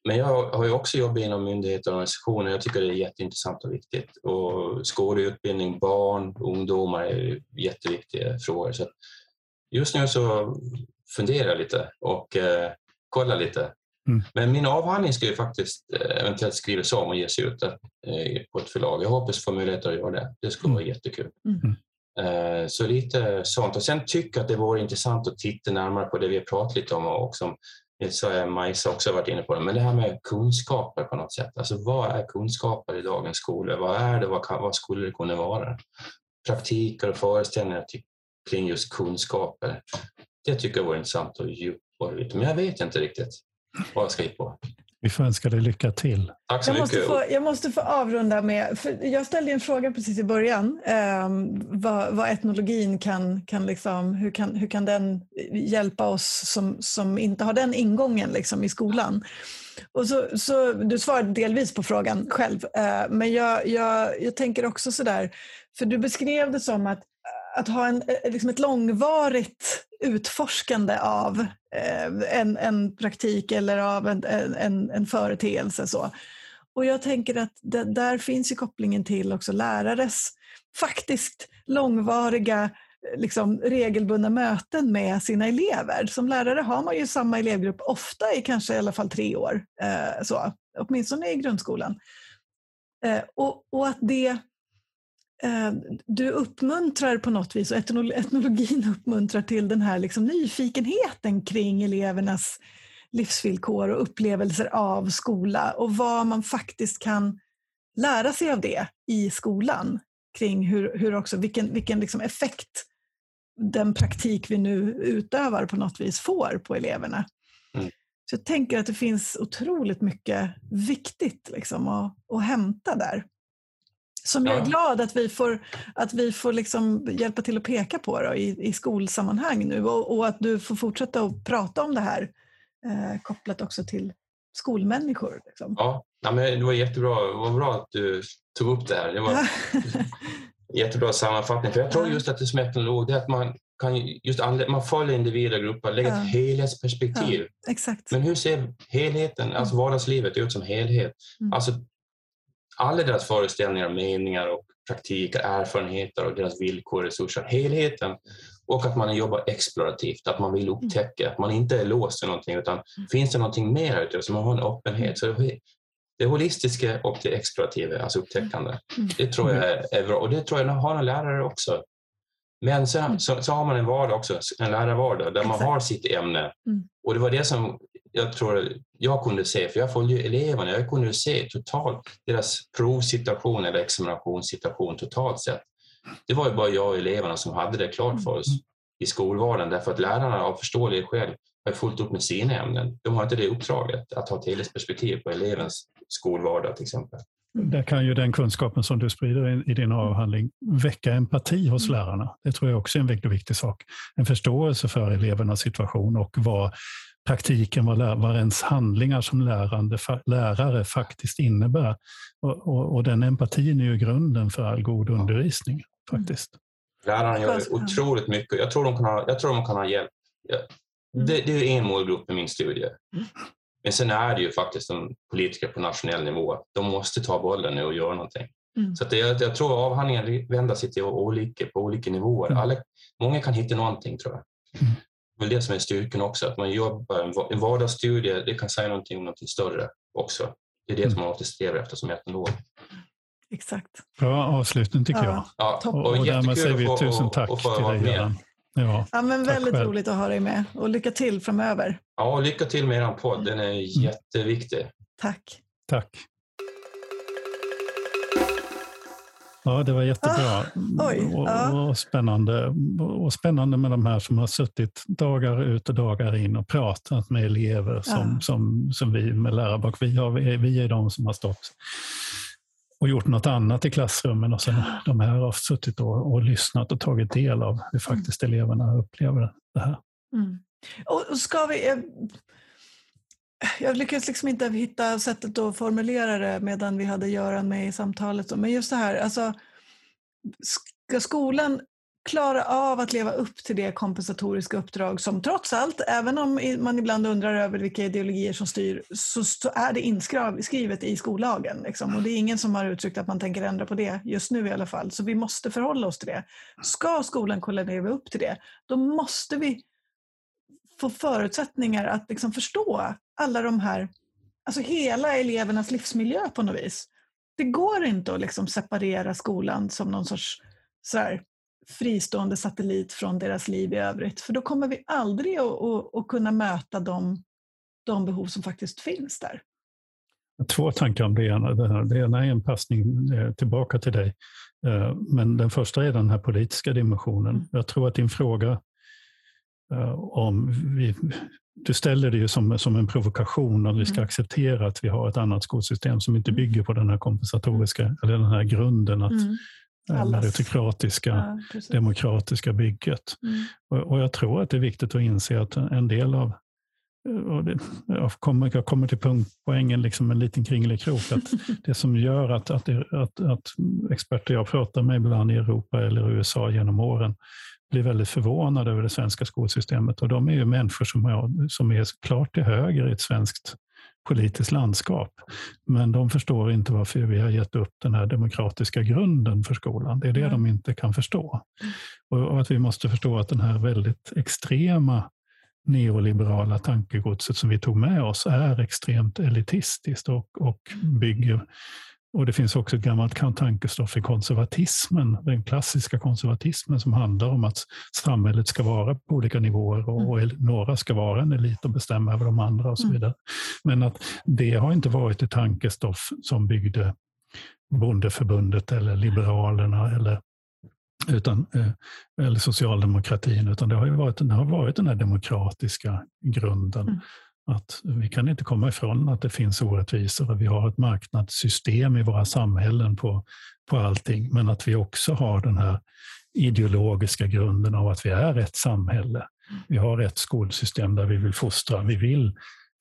Men jag har ju också jobbat inom myndigheter och organisationer. Jag tycker det är jätteintressant och viktigt. Och skolutbildning, utbildning, barn, ungdomar är jätteviktiga frågor. Så just nu så funderar jag lite och eh, kollar lite. Mm. Men min avhandling ska ju faktiskt eh, eventuellt skrivas om och ges ut eh, på ett förlag. Jag hoppas få möjlighet att göra det. Det skulle vara mm. jättekul. Mm. Eh, så lite sånt. Och sen tycker jag att det vore intressant att titta närmare på det vi har pratat lite om och som Majsa också varit inne på det, men det här med kunskaper på något sätt. Alltså vad är kunskaper i dagens skolor? Vad är det? Vad, kan, vad skulle det kunna vara? Praktiker och föreställningar kring just kunskaper. Det tycker jag vore intressant att djupa lite, men jag vet inte riktigt vad jag ska hitta på. Vi får önska dig lycka till. Tack så jag mycket. Måste få, jag måste få avrunda med, för jag ställde en fråga precis i början, eh, vad, vad, etnologin kan, kan liksom, hur, kan, hur kan den hjälpa oss som, som inte har den ingången liksom, i skolan? Och så, så, du svarade delvis på frågan själv, eh, men jag, jag, jag tänker också sådär, för du beskrev det som att, att ha en, eh, liksom ett långvarigt utforskande av eh, en, en praktik eller av en, en, en företeelse. Så. Och jag tänker att det, där finns ju kopplingen till också lärares faktiskt långvariga eh, liksom, regelbundna möten med sina elever. Som lärare har man ju samma elevgrupp ofta i kanske i alla fall tre år, eh, så, åtminstone i grundskolan. Eh, och, och, att det du uppmuntrar på något vis, och etnologin uppmuntrar till den här liksom, nyfikenheten kring elevernas livsvillkor och upplevelser av skola och vad man faktiskt kan lära sig av det i skolan kring hur, hur också, vilken, vilken liksom effekt den praktik vi nu utövar på något vis får på eleverna. Mm. Så jag tänker att det finns otroligt mycket viktigt liksom att, att hämta där. Som jag är glad att vi får, att vi får liksom hjälpa till att peka på då, i, i skolsammanhang nu och, och, att du får fortsätta att prata om det här eh, kopplat också till skolmänniskor. Liksom. Ja, ja men det var jättebra. Det var bra att du tog upp det här. Det var jättebra sammanfattning. För jag tror just att det som etnolog, är att man kan just man följer individer och grupper, lägger ett helhetsperspektiv. Ja, exakt. Men hur ser helheten, alltså mm. vardagslivet ut som helhet? Mm. Alltså, alla deras föreställningar, meningar och praktiker, erfarenheter och deras villkor, resurser, helheten och att man jobbar explorativt, att man vill mm. upptäcka, att man inte är låst till någonting utan mm. finns det någonting mer ute så man har en öppenhet. Så det holistiska och det explorativa, alltså upptäckande, mm. det tror jag är bra och det tror jag har en lärare också. Men sen så, så har man en vardag också, en lärarvardag där Exakt. man har sitt ämne. Och det var det som jag tror jag kunde se, för jag följde eleverna, jag kunde se totalt deras provsituation eller examinationssituation totalt sett. Det var ju bara jag och eleverna som hade det klart för oss i skolvardagen därför att lärarna av förståeliga skäl har fullt upp med sina ämnen. De har inte det uppdraget att ha ett helhetsperspektiv på elevens skolvardag till exempel. Där kan ju den kunskapen som du sprider i din avhandling väcka empati hos mm. lärarna. Det tror jag också är en viktig, viktig sak. En förståelse för elevernas situation och vad praktiken, vad, vad ens handlingar som lärande, lärare faktiskt innebär. Och, och, och den empatin är ju grunden för all god undervisning. faktiskt. Lärarna gör otroligt mycket. Jag tror de kan ha, jag tror de kan ha hjälp. Mm. Det, det är en målgrupp i min studie. Men sen är det ju faktiskt de politiker på nationell nivå. De måste ta bollen nu och göra någonting. Mm. Så det, jag tror avhandlingen vänder sig till olika, på olika nivåer. Mm. Alla, många kan hitta någonting tror jag. Mm. Det är det som är styrkan också, att man jobbar en vardagsstudie, det kan säga någonting om någonting större också. Det är det mm. som man måste sträva efter som etnolog. Exakt. Bra avslutning tycker ja. jag. Ja, och, och därmed säger vi tusen tack och, och till dig Göran. Ja, ja, men väldigt roligt att ha dig med och lycka till framöver. Ja, lycka till med er podd. Den är mm. jätteviktig. Tack. Tack. Ja, det var jättebra ah, oj, och, ja. och, spännande. Och spännande med de här som har suttit dagar ut och dagar in och pratat med elever som, ja. som, som vi med lärarbok. Vi, har, vi är de som har stått och gjort något annat i klassrummen och sen de här har suttit och, och lyssnat och tagit del av hur mm. faktiskt eleverna upplever det här. Mm. Och ska vi... Jag, jag lyckades liksom inte hitta sättet att formulera det medan vi hade Göran med i samtalet. Men just det här, alltså, ska skolan klara av att leva upp till det kompensatoriska uppdrag som trots allt, även om man ibland undrar över vilka ideologier som styr, så är det inskrivet i skollagen. Liksom. Och det är ingen som har uttryckt att man tänker ändra på det just nu i alla fall. Så vi måste förhålla oss till det. Ska skolan kunna leva upp till det, då måste vi få förutsättningar att liksom förstå alla de här, alltså hela elevernas livsmiljö på något vis. Det går inte att liksom separera skolan som någon sorts så här, fristående satellit från deras liv i övrigt. För då kommer vi aldrig att, att, att kunna möta de, de behov som faktiskt finns där. Två tankar om det ena. Det ena är en passning eh, tillbaka till dig. Eh, men den första är den här politiska dimensionen. Mm. Jag tror att din fråga eh, om vi, du ställer det ju som, som en provokation att vi ska mm. acceptera att vi har ett annat skolsystem som inte mm. bygger på den här kompensatoriska, eller den här grunden att mm meritokratiska, ja, demokratiska bygget. Mm. Och, och, jag tror att det är viktigt att inse att en del av det, jag, kommer, jag kommer till punkt, poängen, liksom en liten kringelikrok. Att det som gör att, att, att, att experter jag pratar med ibland i Europa eller USA genom åren blir väldigt förvånade över det svenska skolsystemet. Och de är ju människor som, har, som är klart till höger i ett svenskt politiskt landskap. Men de förstår inte varför vi har gett upp den här demokratiska grunden för skolan. Det är det mm. de inte kan förstå. Och, och, att vi måste förstå att den här väldigt extrema neoliberala tankegodset som vi tog med oss är extremt elitistiskt och, och bygger och det finns också ett gammalt tankestoff i konservatismen, den klassiska konservatismen som handlar om att samhället ska vara på olika nivåer och, mm. några ska vara en elit och bestämma över de andra och så mm. vidare. Men att det har inte varit ett tankestoff som byggde Bondeförbundet eller Liberalerna eller utan, eh, eller socialdemokratin, utan det har, varit, det har varit den här demokratiska grunden. Mm. Att vi kan inte komma ifrån att det finns orättvisor vi har ett marknadssystem i våra samhällen på, på allting, men att vi också har den här ideologiska grunden av att vi är ett samhälle. Vi har ett skolsystem där vi vill fostra. Vi vill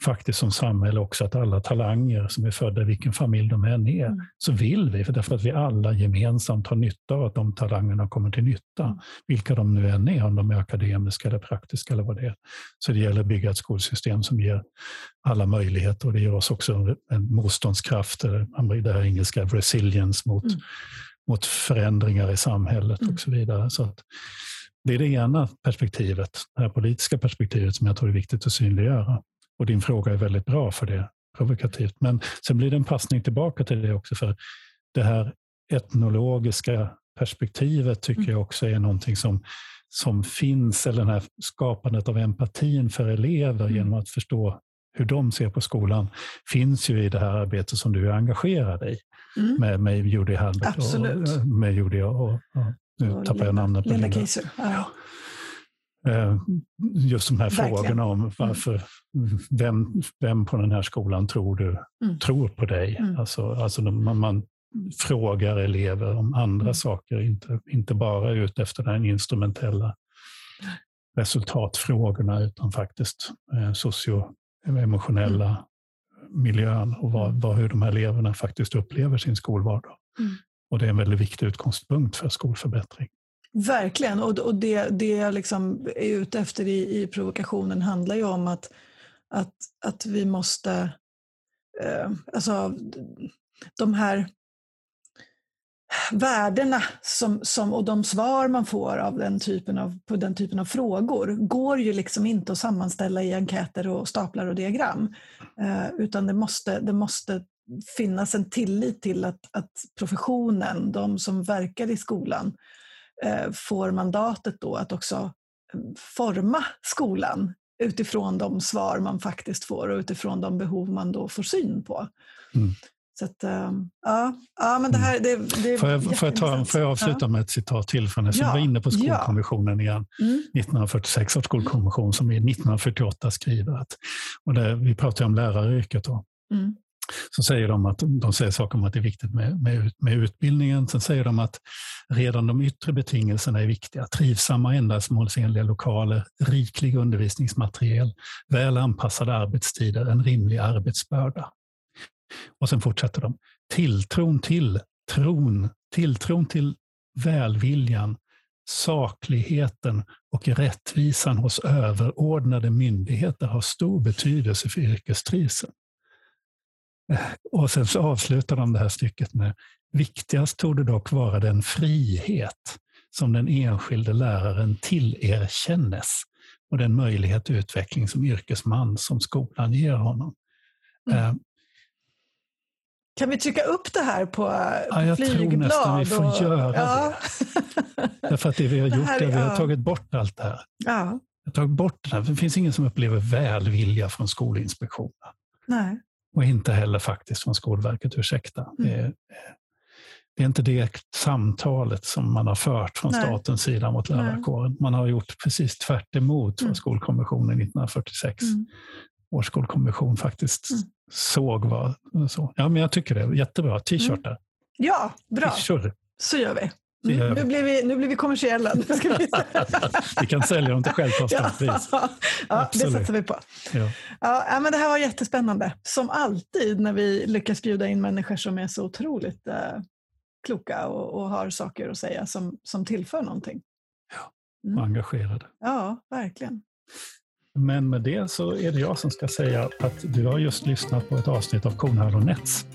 faktiskt som samhälle också att alla talanger som är födda i vilken familj de än är, mm. så vill vi, för därför att vi alla gemensamt har nytta av att de talangerna kommer till nytta, mm. vilka de nu än är, om de är akademiska eller praktiska eller vad det är. Så det gäller att bygga ett skolsystem som ger alla möjligheter och det ger oss också en motståndskraft, det här engelska resilience mot, mm. mot förändringar i samhället och mm. så vidare. Så att, det är det ena perspektivet, det här politiska perspektivet som jag tror är viktigt att synliggöra. Och din fråga är väldigt bra för det, provokativt. Men sen blir det en passning tillbaka till det också, för det här etnologiska perspektivet tycker mm. jag också är någonting som, som finns, eller det här skapandet av empatin för elever mm. genom att förstå hur de ser på skolan, finns ju i det här arbetet som du är engagerad i. Mm. Med, med Judy Halbert Absolut. och med Judy och, och, och nu tappar jag namnet på Linda. Linda. Ja. Eh, just de här Verkligen. frågorna om mm. varför, vem, vem på den här skolan tror du mm. tror på dig? Mm. Alltså, alltså man, man, frågar elever om andra mm. saker, inte, inte bara ut efter den instrumentella resultatfrågorna utan faktiskt eh, socioemotionella mm. miljön och vad, vad, hur de här eleverna faktiskt upplever sin skolvardag. Mm. Och det är en väldigt viktig utgångspunkt för skolförbättring. Verkligen, och, och det, det jag liksom är ute efter i, i provokationen handlar ju om att, att, att vi måste, eh, alltså de här värdena som, som, och de svar man får av den typen av, på den typen av frågor går ju liksom inte att sammanställa i enkäter och staplar och diagram. Eh, utan det måste, det måste finnas en tillit till att, att professionen, de som verkar i skolan, Eh, får mandatet då att också eh, forma skolan utifrån de svar man faktiskt får och utifrån de behov man då får syn på. Mm. Så att, ehm, ja, ja, men det här det, det får, jag, får, jag ta, får jag avsluta ja. med ett citat till från som ja. var inne på Skolkommissionen ja. igen. Mm. 1946 års skolkommission som i 1948 skriver att, och det, vi pratar om läraryrket då. Mm så säger de att de säger saker om att det är viktigt med, med, med utbildningen. Sen säger de att redan de yttre betingelserna är viktiga. Trivsamma ändamålsenliga lokaler, riklig undervisningsmateriel, väl anpassade arbetstider, en rimlig arbetsbörda. Och sen fortsätter de. Tilltron till tron, tilltron till välviljan, sakligheten och rättvisan hos överordnade myndigheter har stor betydelse för yrkestrivseln. Och sen så avslutar de det här stycket med Viktigast torde dock vara den frihet som den enskilde läraren tillerkännes och den möjlighet till utveckling som yrkesman som skolan ger honom. Mm. Eh, kan vi trycka upp det här på ja, jag flygblad? Jag tror nästan vi får och, göra ja. det. Därför att det vi har gjort är att vi har tagit bort allt det här. Ja. Har tagit bort det här. Det finns ingen som upplever välvilja från Skolinspektionen. Nej. Och inte heller faktiskt från Skolverket, ursäkta. Mm. Det, är, det är inte det samtalet som man har fört från Nej. statens sida mot lärarkåren. Man har gjort precis tvärt emot mm. vad Skolkommissionen 1946 mm. års skolkommission faktiskt mm. såg. Var, så. Ja, men jag tycker det. Jättebra. T-shirtar. Mm. Ja, bra. Så gör vi. Mm, nu, blir vi, nu blir vi kommersiella. Nu ska vi... vi kan sälja dem till självkostnadspris. Ja, ja det satsar vi på. Ja. Ja, men det här var jättespännande. Som alltid när vi lyckas bjuda in människor som är så otroligt uh, kloka och, och, har saker att säga som, som tillför någonting. Ja, och mm. engagerade. Ja, verkligen. Men med det så är det jag som ska säga att du har just lyssnat på ett avsnitt av Kornhall och Nets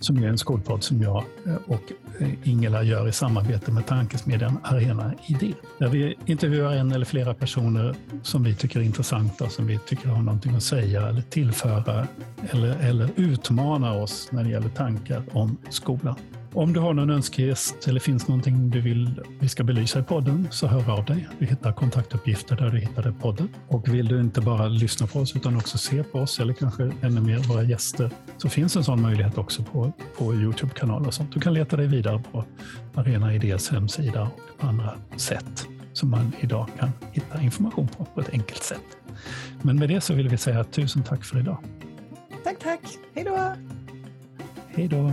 som är en skolpodd som jag eh, och eh, Ingela gör i samarbete med tankesmedjan Arena Idé. Där vi intervjuar en eller flera personer som vi tycker är intressanta, som vi tycker har någonting att säga eller tillföra eller, eller utmana oss när det gäller tankar om skolan. Om du har någon önskegäst eller finns någonting du vill vi ska belysa i podden så hör av dig. Du hittar kontaktuppgifter där du hittade podden. Och vill du inte bara lyssna på oss utan också se på oss eller kanske ännu mer våra gäster så finns en sån möjlighet också på, på Youtube-kanal och sånt. Du kan leta dig vidare på Arena Idés hemsida och på andra sätt som man idag kan hitta information på på ett enkelt sätt. Men med det så vill vi säga tusen tack för idag. Tack, tack. Hej då. Hej då.